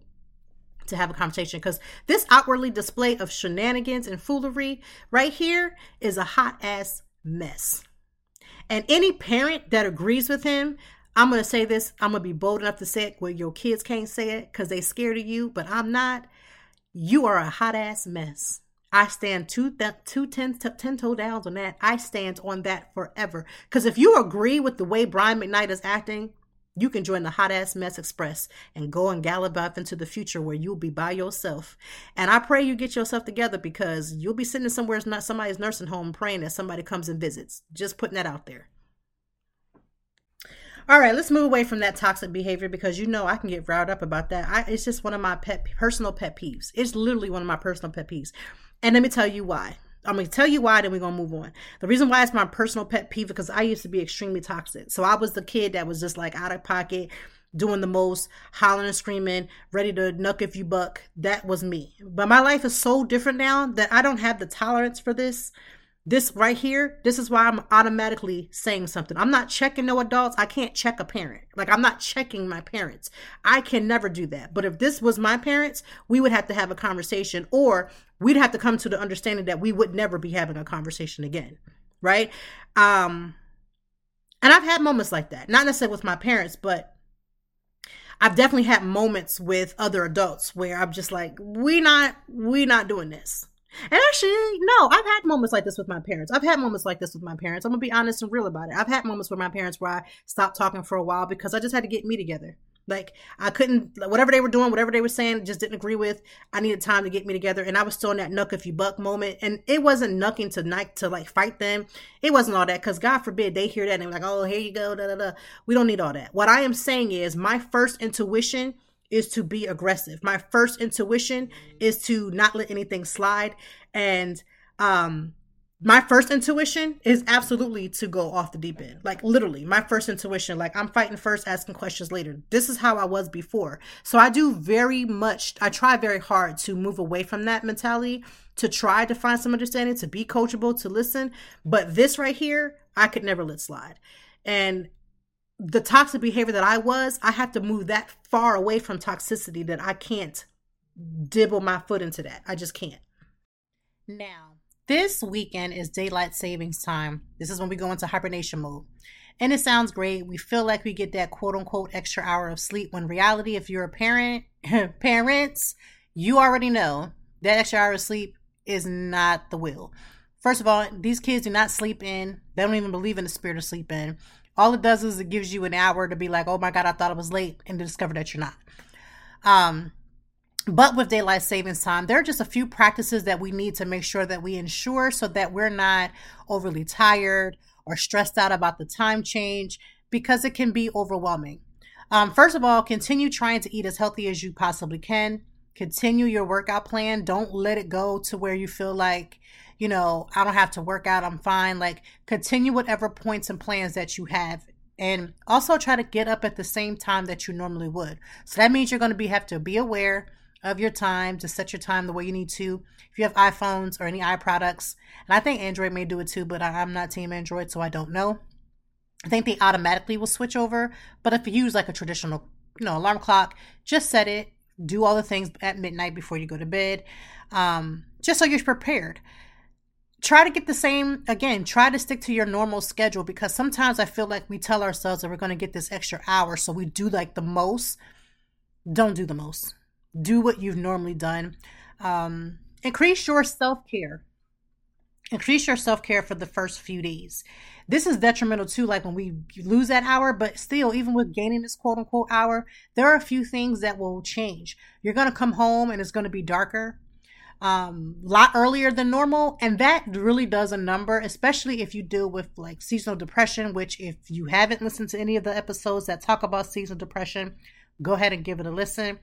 to have a conversation because this outwardly display of shenanigans and foolery right here is a hot ass mess. And any parent that agrees with him, I'm going to say this, I'm going to be bold enough to say it where your kids can't say it because they scared of you, but I'm not you are a hot ass mess. I stand two, th- two ten, t- ten toe downs on that. I stand on that forever. Because if you agree with the way Brian McKnight is acting, you can join the Hot Ass Mess Express and go and gallop off into the future where you'll be by yourself. And I pray you get yourself together because you'll be sitting somewhere not somebody's nursing home praying that somebody comes and visits. Just putting that out there. All right, let's move away from that toxic behavior because you know I can get riled up about that. I, it's just one of my pet personal pet peeves. It's literally one of my personal pet peeves. And let me tell you why. I'm gonna tell you why, then we're gonna move on. The reason why it's my personal pet peeve because I used to be extremely toxic. So I was the kid that was just like out of pocket, doing the most, hollering and screaming, ready to nuck if you buck. That was me. But my life is so different now that I don't have the tolerance for this this right here, this is why I'm automatically saying something. I'm not checking no adults. I can't check a parent. Like I'm not checking my parents. I can never do that. But if this was my parents, we would have to have a conversation or we'd have to come to the understanding that we would never be having a conversation again. Right? Um and I've had moments like that. Not necessarily with my parents, but I've definitely had moments with other adults where I'm just like, we not we not doing this and actually, no, I've had moments like this with my parents. I've had moments like this with my parents. I'm gonna be honest and real about it. I've had moments with my parents where I stopped talking for a while because I just had to get me together. Like I couldn't, whatever they were doing, whatever they were saying, just didn't agree with. I needed time to get me together, and I was still in that nuck if you buck moment. And it wasn't nucking to night to like fight them. It wasn't all that because God forbid they hear that and like, oh, here you go, da da da. We don't need all that. What I am saying is my first intuition is to be aggressive. My first intuition is to not let anything slide. And um my first intuition is absolutely to go off the deep end. Like literally, my first intuition, like I'm fighting first, asking questions later. This is how I was before. So I do very much, I try very hard to move away from that mentality, to try to find some understanding, to be coachable, to listen. But this right here, I could never let slide. And the toxic behavior that I was, I have to move that far away from toxicity that I can't dibble my foot into that. I just can't. Now, this weekend is daylight savings time. This is when we go into hibernation mode. And it sounds great. We feel like we get that quote unquote extra hour of sleep when reality, if you're a parent, parents, you already know that extra hour of sleep is not the will. First of all, these kids do not sleep in. They don't even believe in the spirit of sleep in. All it does is it gives you an hour to be like, oh my God, I thought I was late, and to discover that you're not. Um, but with daylight savings time, there are just a few practices that we need to make sure that we ensure so that we're not overly tired or stressed out about the time change because it can be overwhelming. Um, first of all, continue trying to eat as healthy as you possibly can. Continue your workout plan. Don't let it go to where you feel like, you know, I don't have to work out, I'm fine. Like, continue whatever points and plans that you have and also try to get up at the same time that you normally would. So that means you're going to be have to be aware of your time to set your time the way you need to. If you have iPhones or any iProducts, and I think Android may do it too, but I'm not team Android, so I don't know. I think they automatically will switch over. But if you use like a traditional, you know, alarm clock, just set it. Do all the things at midnight before you go to bed, um, just so you're prepared. Try to get the same again. Try to stick to your normal schedule because sometimes I feel like we tell ourselves that we're going to get this extra hour, so we do like the most. Don't do the most do what you've normally done. Um, increase your self care. Increase your self care for the first few days. This is detrimental too, like when we lose that hour, but still, even with gaining this quote unquote hour, there are a few things that will change. You're going to come home and it's going to be darker um a lot earlier than normal. And that really does a number especially if you deal with like seasonal depression which if you haven't listened to any of the episodes that talk about seasonal depression go ahead and give it a listen.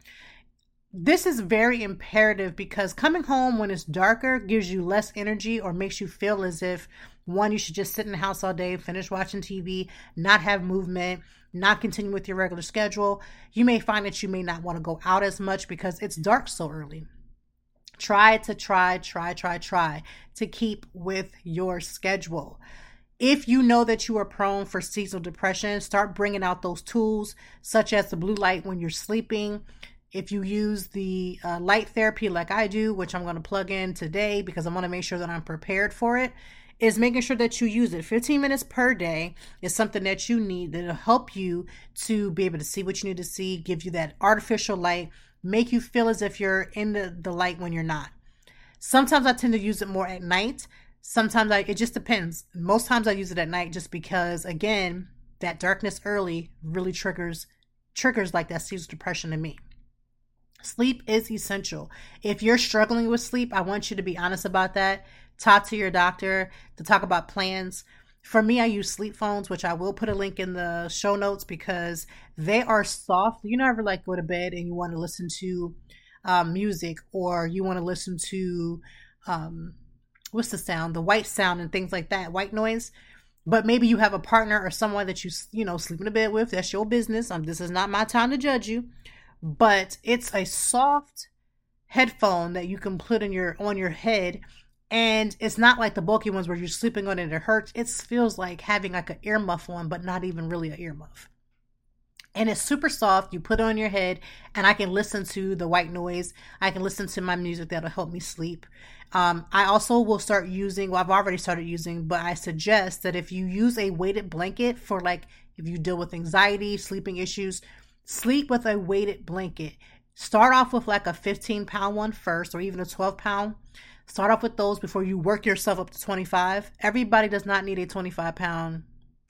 This is very imperative because coming home when it's darker gives you less energy or makes you feel as if one you should just sit in the house all day finish watching tv not have movement not continue with your regular schedule. You may find that you may not want to go out as much because it's dark so early try to try try try try to keep with your schedule if you know that you are prone for seasonal depression start bringing out those tools such as the blue light when you're sleeping if you use the uh, light therapy like I do, which I'm going to plug in today because I want to make sure that I'm prepared for it, is making sure that you use it. 15 minutes per day is something that you need that'll help you to be able to see what you need to see, give you that artificial light, make you feel as if you're in the, the light when you're not. Sometimes I tend to use it more at night. Sometimes I, it just depends. Most times I use it at night just because, again, that darkness early really triggers triggers like that seasonal depression in me. Sleep is essential. If you're struggling with sleep, I want you to be honest about that. Talk to your doctor to talk about plans. For me, I use sleep phones, which I will put a link in the show notes because they are soft. You know, ever like go to bed and you want to listen to um, music or you want to listen to um, what's the sound, the white sound and things like that, white noise. But maybe you have a partner or someone that you you know sleep in a bed with. That's your business. Um, this is not my time to judge you but it's a soft headphone that you can put in your on your head and it's not like the bulky ones where you're sleeping on it and it hurts. It feels like having like an earmuff on but not even really an earmuff. And it's super soft. You put it on your head and i can listen to the white noise. I can listen to my music that'll help me sleep. Um, i also will start using well i've already started using but i suggest that if you use a weighted blanket for like if you deal with anxiety sleeping issues Sleep with a weighted blanket. Start off with like a 15 pound one first, or even a 12 pound. Start off with those before you work yourself up to 25. Everybody does not need a 25 pound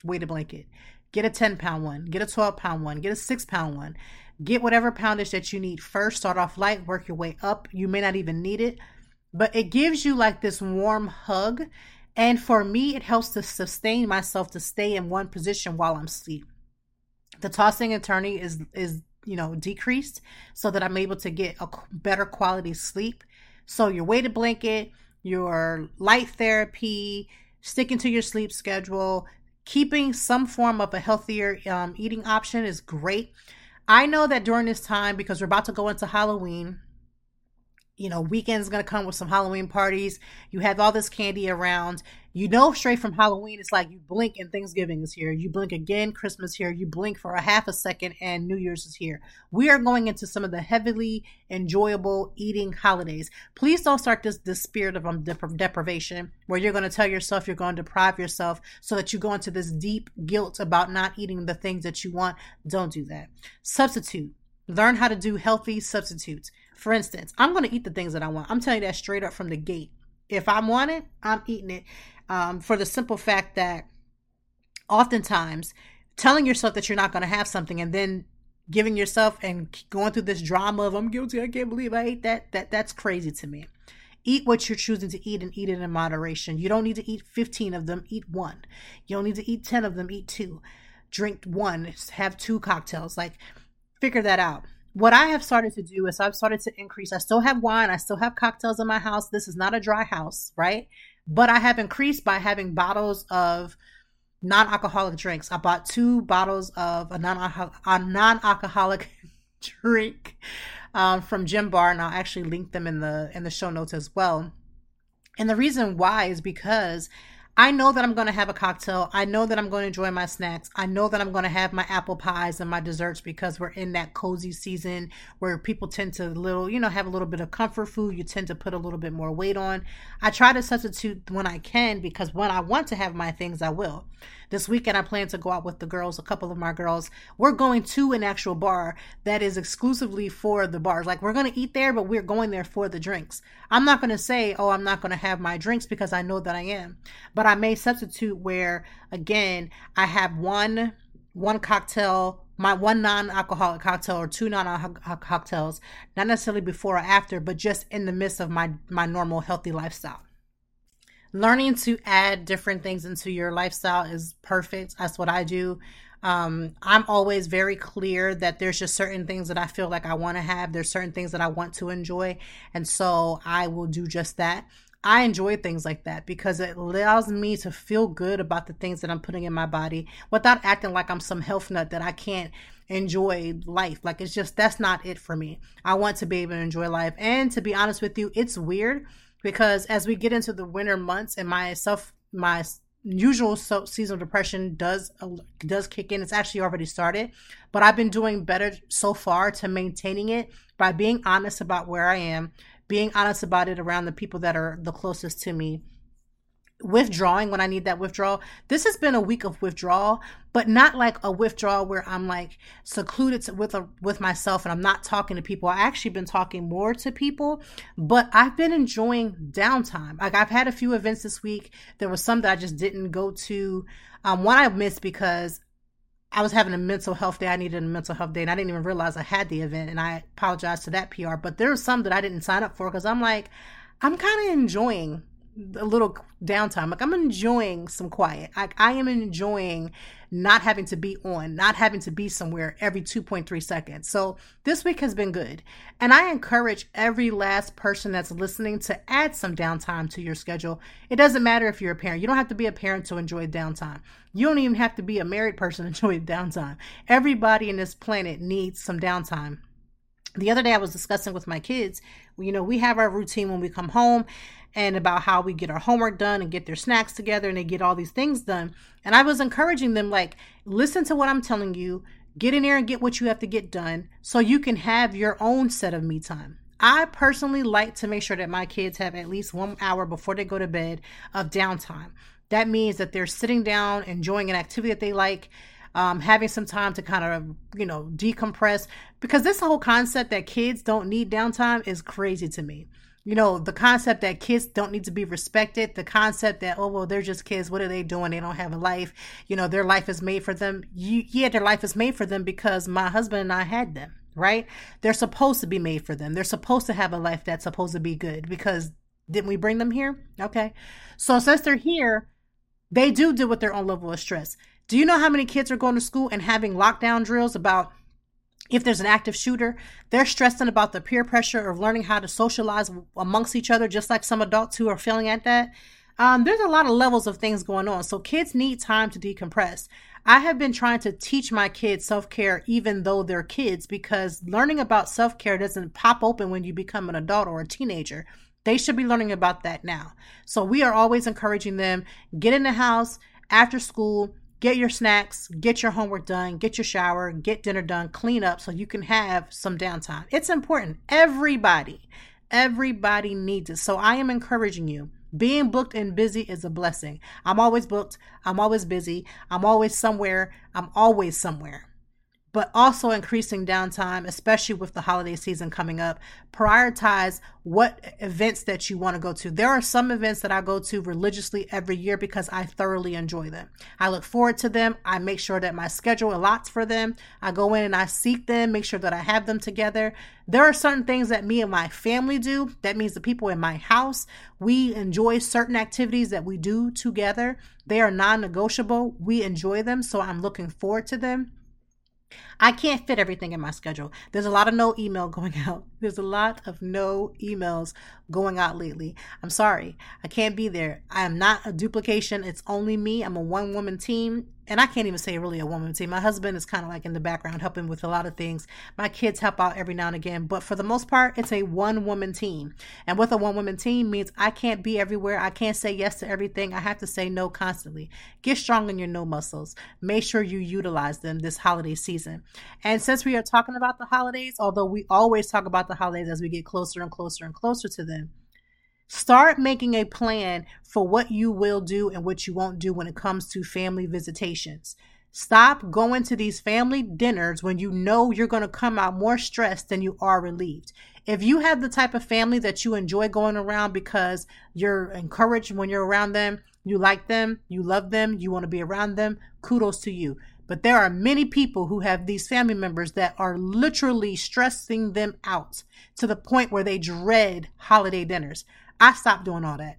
weighted blanket. Get a 10 pound one, get a 12 pound one, get a 6 pound one. Get whatever poundage that you need first. Start off light, work your way up. You may not even need it, but it gives you like this warm hug. And for me, it helps to sustain myself to stay in one position while I'm asleep the tossing and turning is is you know decreased so that i'm able to get a better quality sleep so your weighted blanket your light therapy sticking to your sleep schedule keeping some form of a healthier um, eating option is great i know that during this time because we're about to go into halloween you know, weekend's gonna come with some Halloween parties. You have all this candy around. You know, straight from Halloween, it's like you blink and Thanksgiving is here. You blink again, Christmas here. You blink for a half a second, and New Year's is here. We are going into some of the heavily enjoyable eating holidays. Please don't start this this spirit of um, dep- deprivation, where you're going to tell yourself you're going to deprive yourself, so that you go into this deep guilt about not eating the things that you want. Don't do that. Substitute. Learn how to do healthy substitutes. For instance, I'm going to eat the things that I want. I'm telling you that straight up from the gate. If I want it, I'm eating it. Um, for the simple fact that oftentimes telling yourself that you're not going to have something and then giving yourself and going through this drama of I'm guilty, I can't believe I ate that. That that's crazy to me. Eat what you're choosing to eat and eat it in moderation. You don't need to eat 15 of them, eat one. You don't need to eat 10 of them, eat two. Drink one, have two cocktails. Like figure that out. What I have started to do is I've started to increase. I still have wine, I still have cocktails in my house. This is not a dry house, right? But I have increased by having bottles of non-alcoholic drinks. I bought two bottles of a non a non-alcoholic drink um, from Jim Bar, and I'll actually link them in the in the show notes as well. And the reason why is because I know that I'm going to have a cocktail. I know that I'm going to enjoy my snacks. I know that I'm going to have my apple pies and my desserts because we're in that cozy season where people tend to little, you know, have a little bit of comfort food. You tend to put a little bit more weight on. I try to substitute when I can because when I want to have my things, I will. This weekend, I plan to go out with the girls, a couple of my girls. We're going to an actual bar that is exclusively for the bars. Like, we're going to eat there, but we're going there for the drinks. I'm not going to say, oh, I'm not going to have my drinks because I know that I am. But I may substitute where, again, I have one one cocktail my one non-alcoholic cocktail or two non-alcoholic cocktails not necessarily before or after but just in the midst of my my normal healthy lifestyle learning to add different things into your lifestyle is perfect. That's what I do. Um, I'm always very clear that there's just certain things that I feel like I want to have. There's certain things that I want to enjoy. And so I will do just that. I enjoy things like that because it allows me to feel good about the things that I'm putting in my body without acting like I'm some health nut that I can't enjoy life. Like it's just that's not it for me. I want to be able to enjoy life. And to be honest with you, it's weird because as we get into the winter months and my self my usual seasonal depression does uh, does kick in it's actually already started but i've been doing better so far to maintaining it by being honest about where i am being honest about it around the people that are the closest to me withdrawing when I need that withdrawal. This has been a week of withdrawal, but not like a withdrawal where I'm like secluded with a, with myself and I'm not talking to people. I actually been talking more to people, but I've been enjoying downtime. Like I've had a few events this week. There was some that I just didn't go to. Um, one I missed because I was having a mental health day. I needed a mental health day, and I didn't even realize I had the event. And I apologize to that PR. But there were some that I didn't sign up for because I'm like, I'm kind of enjoying a little downtime. Like I'm enjoying some quiet. Like I am enjoying not having to be on, not having to be somewhere every 2.3 seconds. So this week has been good. And I encourage every last person that's listening to add some downtime to your schedule. It doesn't matter if you're a parent. You don't have to be a parent to enjoy downtime. You don't even have to be a married person to enjoy downtime. Everybody in this planet needs some downtime. The other day I was discussing with my kids, you know, we have our routine when we come home and about how we get our homework done and get their snacks together and they get all these things done. And I was encouraging them, like, listen to what I'm telling you, get in there and get what you have to get done so you can have your own set of me time. I personally like to make sure that my kids have at least one hour before they go to bed of downtime. That means that they're sitting down, enjoying an activity that they like, um, having some time to kind of, you know, decompress. Because this whole concept that kids don't need downtime is crazy to me you know, the concept that kids don't need to be respected, the concept that, oh, well, they're just kids. What are they doing? They don't have a life. You know, their life is made for them. You, yeah, their life is made for them because my husband and I had them, right? They're supposed to be made for them. They're supposed to have a life that's supposed to be good because didn't we bring them here? Okay. So since they're here, they do deal with their own level of stress. Do you know how many kids are going to school and having lockdown drills about if there's an active shooter, they're stressing about the peer pressure of learning how to socialize amongst each other, just like some adults who are failing at that. Um, there's a lot of levels of things going on. So kids need time to decompress. I have been trying to teach my kids self care even though they're kids because learning about self care doesn't pop open when you become an adult or a teenager. They should be learning about that now. So we are always encouraging them get in the house after school, get your snacks, get your homework done, get your shower, get dinner done, clean up so you can have some downtime. It's important. Everybody, everybody needs it. So I am encouraging you. Being booked and busy is a blessing. I'm always booked. I'm always busy. I'm always somewhere. I'm always somewhere. But also increasing downtime, especially with the holiday season coming up. Prioritize what events that you want to go to. There are some events that I go to religiously every year because I thoroughly enjoy them. I look forward to them. I make sure that my schedule allots for them. I go in and I seek them, make sure that I have them together. There are certain things that me and my family do. That means the people in my house, we enjoy certain activities that we do together. They are non negotiable. We enjoy them. So I'm looking forward to them. I can't fit everything in my schedule. There's a lot of no email going out. There's a lot of no emails going out lately. I'm sorry. I can't be there. I am not a duplication. It's only me. I'm a one woman team. And I can't even say really a woman team. My husband is kind of like in the background helping with a lot of things. My kids help out every now and again. But for the most part, it's a one woman team. And with a one woman team means I can't be everywhere. I can't say yes to everything. I have to say no constantly. Get strong in your no muscles. Make sure you utilize them this holiday season. And since we are talking about the holidays, although we always talk about the holidays as we get closer and closer and closer to them, start making a plan for what you will do and what you won't do when it comes to family visitations. Stop going to these family dinners when you know you're going to come out more stressed than you are relieved. If you have the type of family that you enjoy going around because you're encouraged when you're around them, you like them, you love them, you want to be around them, kudos to you. But there are many people who have these family members that are literally stressing them out to the point where they dread holiday dinners. I stopped doing all that.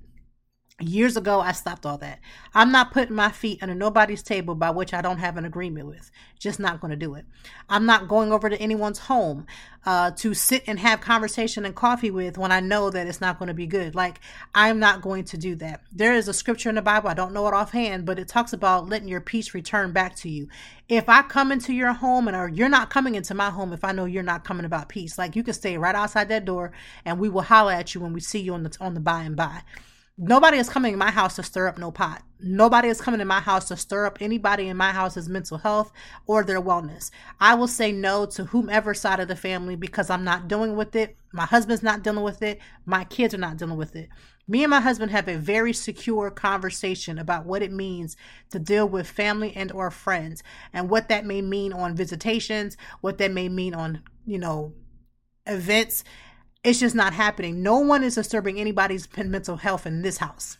Years ago, I stopped all that. I'm not putting my feet under nobody's table by which I don't have an agreement with. Just not going to do it. I'm not going over to anyone's home uh, to sit and have conversation and coffee with when I know that it's not going to be good. Like, I'm not going to do that. There is a scripture in the Bible, I don't know it offhand, but it talks about letting your peace return back to you. If I come into your home and or you're not coming into my home if I know you're not coming about peace, like you can stay right outside that door and we will holler at you when we see you on the on the by and by. Nobody is coming in my house to stir up no pot. Nobody is coming in my house to stir up anybody in my house's mental health or their wellness. I will say no to whomever side of the family because I'm not dealing with it. My husband's not dealing with it. My kids are not dealing with it. Me and my husband have a very secure conversation about what it means to deal with family and or friends and what that may mean on visitations, what that may mean on, you know, events it's just not happening. No one is disturbing anybody's mental health in this house.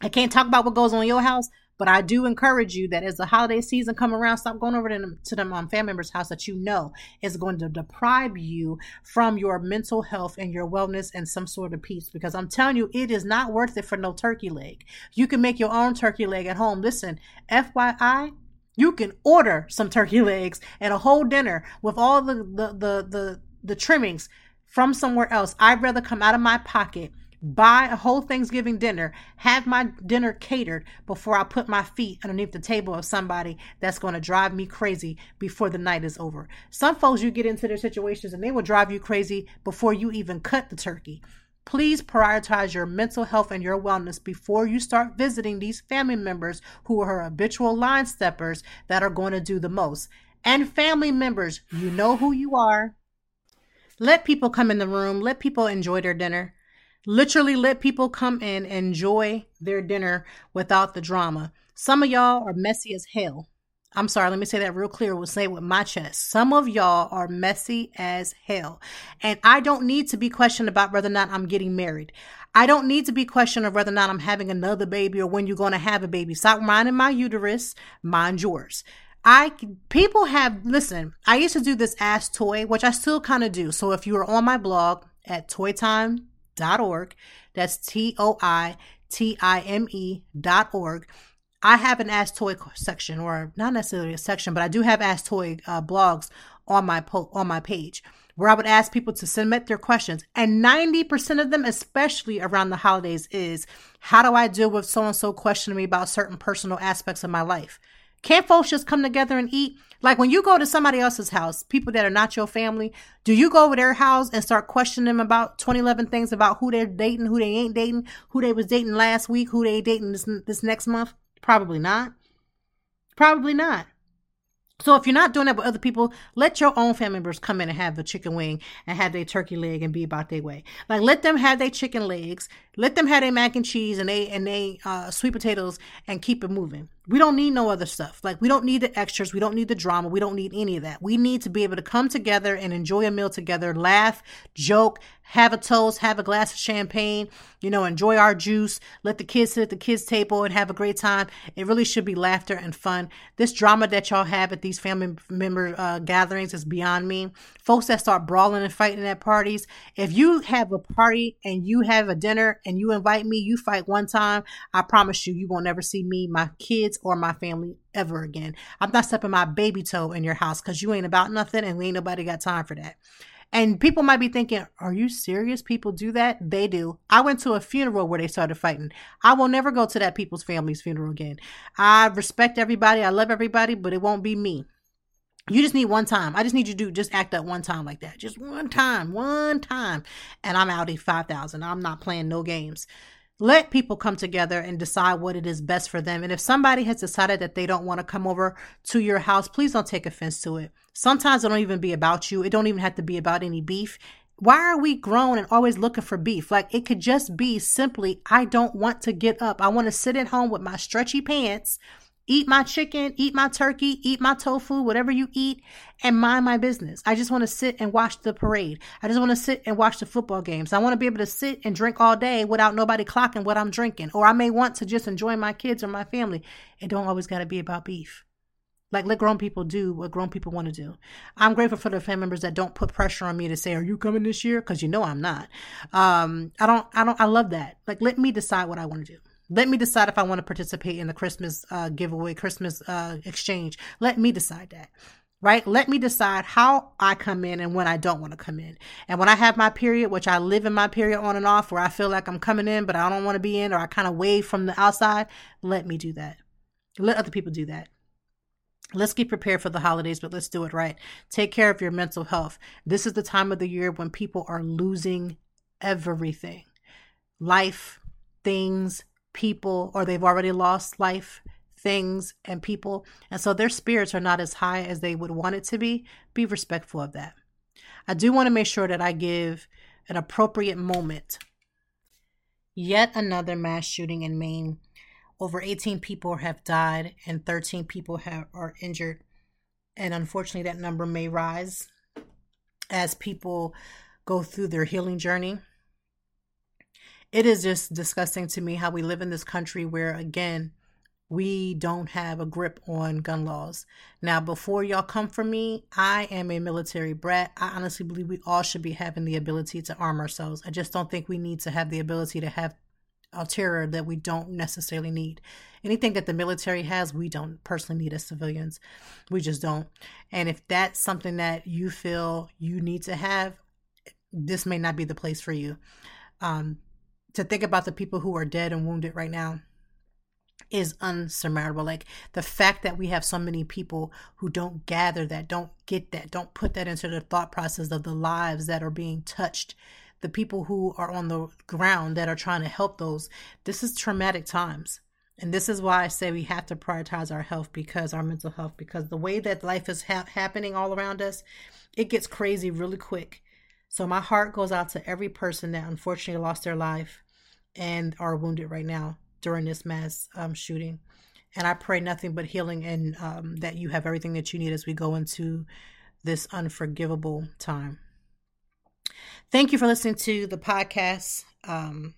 I can't talk about what goes on in your house, but I do encourage you that as the holiday season come around, stop going over to them, to them um, family members' house that you know is going to deprive you from your mental health and your wellness and some sort of peace. Because I'm telling you, it is not worth it for no turkey leg. You can make your own turkey leg at home. Listen, FYI, you can order some turkey legs and a whole dinner with all the the the the, the trimmings from somewhere else. I'd rather come out of my pocket, buy a whole Thanksgiving dinner, have my dinner catered before I put my feet underneath the table of somebody that's going to drive me crazy before the night is over. Some folks, you get into their situations and they will drive you crazy before you even cut the turkey. Please prioritize your mental health and your wellness before you start visiting these family members who are habitual line steppers that are going to do the most. And family members, you know who you are. Let people come in the room. Let people enjoy their dinner. Literally, let people come in, and enjoy their dinner without the drama. Some of y'all are messy as hell. I'm sorry, let me say that real clear. We'll say it with my chest. Some of y'all are messy as hell. And I don't need to be questioned about whether or not I'm getting married. I don't need to be questioned of whether or not I'm having another baby or when you're going to have a baby. Stop minding my uterus, mind yours. I people have listen. I used to do this Ask Toi, which I still kind of do. So if you are on my blog at toitime.org, that's T O I T I M E dot org. I have an Ask Toi section, or not necessarily a section, but I do have Ask Toi uh, blogs on my po- on my page where I would ask people to submit their questions. And 90% of them, especially around the holidays, is how do I deal with so and so questioning me about certain personal aspects of my life? Can't folks just come together and eat? Like when you go to somebody else's house, people that are not your family, do you go over their house and start questioning them about 2011 things about who they're dating, who they ain't dating, who they was dating last week, who they dating this this next month? Probably not. Probably not. So if you're not doing that with other people, let your own family members come in and have the chicken wing and have their turkey leg and be about their way. Like let them have their chicken legs, let them have their mac and cheese and they and they uh, sweet potatoes and keep it moving. We don't need no other stuff. Like, we don't need the extras. We don't need the drama. We don't need any of that. We need to be able to come together and enjoy a meal together, laugh, joke, have a toast, have a glass of champagne, you know, enjoy our juice, let the kids sit at the kids' table and have a great time. It really should be laughter and fun. This drama that y'all have at these family member uh, gatherings is beyond me. Folks that start brawling and fighting at parties, if you have a party and you have a dinner and you invite me, you fight one time, I promise you, you won't never see me, my kids, or my family ever again. I'm not stepping my baby toe in your house because you ain't about nothing and we ain't nobody got time for that. And people might be thinking, are you serious? People do that? They do. I went to a funeral where they started fighting. I will never go to that people's family's funeral again. I respect everybody. I love everybody, but it won't be me. You just need one time. I just need you to do just act up one time like that. Just one time, one time. And I'm out at 5,000. I'm not playing no games. Let people come together and decide what it is best for them. And if somebody has decided that they don't want to come over to your house, please don't take offense to it. Sometimes it don't even be about you. It don't even have to be about any beef. Why are we grown and always looking for beef? Like it could just be simply, I don't want to get up. I want to sit at home with my stretchy pants eat my chicken, eat my turkey, eat my tofu, whatever you eat, and mind my business. I just want to sit and watch the parade. I just want to sit and watch the football games. I want to be able to sit and drink all day without nobody clocking what I'm drinking. Or I may want to just enjoy my kids or my family. It don't always got to be about beef. Like let grown people do what grown people want to do. I'm grateful for the family members that don't put pressure on me to say, "Are you coming this year?" Because you know I'm not. Um, I don't. I don't. I love that. Like let me decide what I want to do. Let me decide if I want to participate in the Christmas uh, giveaway, Christmas uh, exchange. Let me decide that. Right? Let me decide how I come in and when I don't want to come in. And when I have my period, which I live in my period on and off, where I feel like I'm coming in, but I don't want to be in, or I kind of wave from the outside, let me do that. Let other people do that. Let's get prepared for the holidays, but let's do it right. Take care of your mental health. This is the time of the year when people are losing everything life, things, people or they've already lost life, things, and people. And so their spirits are not as high as they would want it to be. Be respectful of that. I do want to make sure that I give an appropriate moment. Yet another mass shooting in Maine. Over 18 people have died and 13 people have are injured. And unfortunately that number may rise as people go through their healing journey it is just disgusting to me how we live in this country where again we don't have a grip on gun laws. Now, before y'all come for me, I am a military brat. I honestly believe we all should be having the ability to arm ourselves. I just don't think we need to have the ability to have a terror that we don't necessarily need. Anything that the military has, we don't personally need as civilians. We just don't. And if that's something that you feel you need to have, this may not be the place for you. Um, to think about the people who are dead and wounded right now is unsurmountable. Like the fact that we have so many people who don't gather that, don't get that, don't put that into the thought process of the lives that are being touched, the people who are on the ground that are trying to help those. This is traumatic times. And this is why I say we have to prioritize our health because our mental health, because the way that life is ha- happening all around us, it gets crazy really quick. So my heart goes out to every person that unfortunately lost their life and are wounded right now during this mass um, shooting. And I pray nothing but healing and um, that you have everything that you need as we go into this unforgivable time. Thank you for listening to the podcast. Um,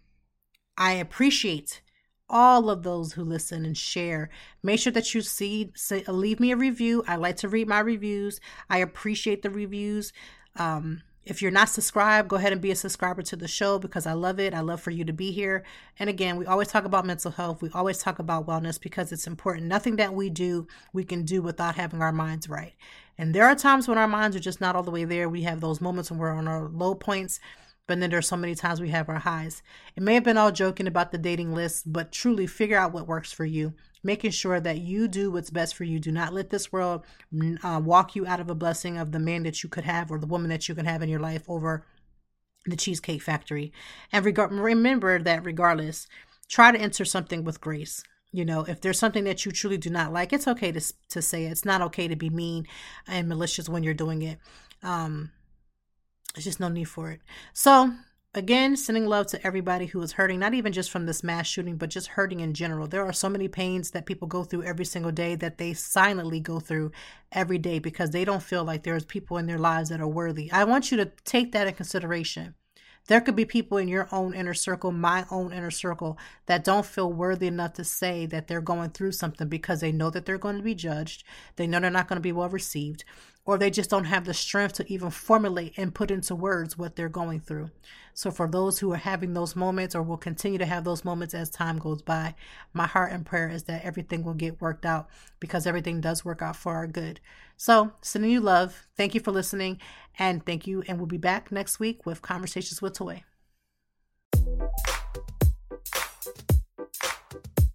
I appreciate all of those who listen and share. Make sure that you see, say, leave me a review. I like to read my reviews. I appreciate the reviews. Um, if you're not subscribed, go ahead and be a subscriber to the show because I love it. I love for you to be here. And again, we always talk about mental health. We always talk about wellness because it's important. Nothing that we do, we can do without having our minds right. And there are times when our minds are just not all the way there. We have those moments when we're on our low points but then there's so many times we have our highs. It may have been all joking about the dating list, but truly figure out what works for you making sure that you do what's best for you. Do not let this world uh, walk you out of a blessing of the man that you could have or the woman that you can have in your life over the Cheesecake Factory. And reg- remember that regardless, try to enter something with grace. You know, if there's something that you truly do not like, it's okay to to say it. It's not okay to be mean and malicious when you're doing it. Um, there's just no need for it. So again, sending love to everybody who is hurting, not even just from this mass shooting, but just hurting in general. There are so many pains that people go through every single day that they silently go through every day because they don't feel like there's people in their lives that are worthy. I want you to take that in consideration. There could be people in your own inner circle, my own inner circle, that don't feel worthy enough to say that they're going through something because they know that they're going to be judged. They know they're not going to be well received, or they just don't have the strength to even formulate and put into words what they're going through. So, for those who are having those moments or will continue to have those moments as time goes by, my heart and prayer is that everything will get worked out because everything does work out for our good. So, sending you love. Thank you for listening, and thank you. And we'll be back next week with Conversations with Toi.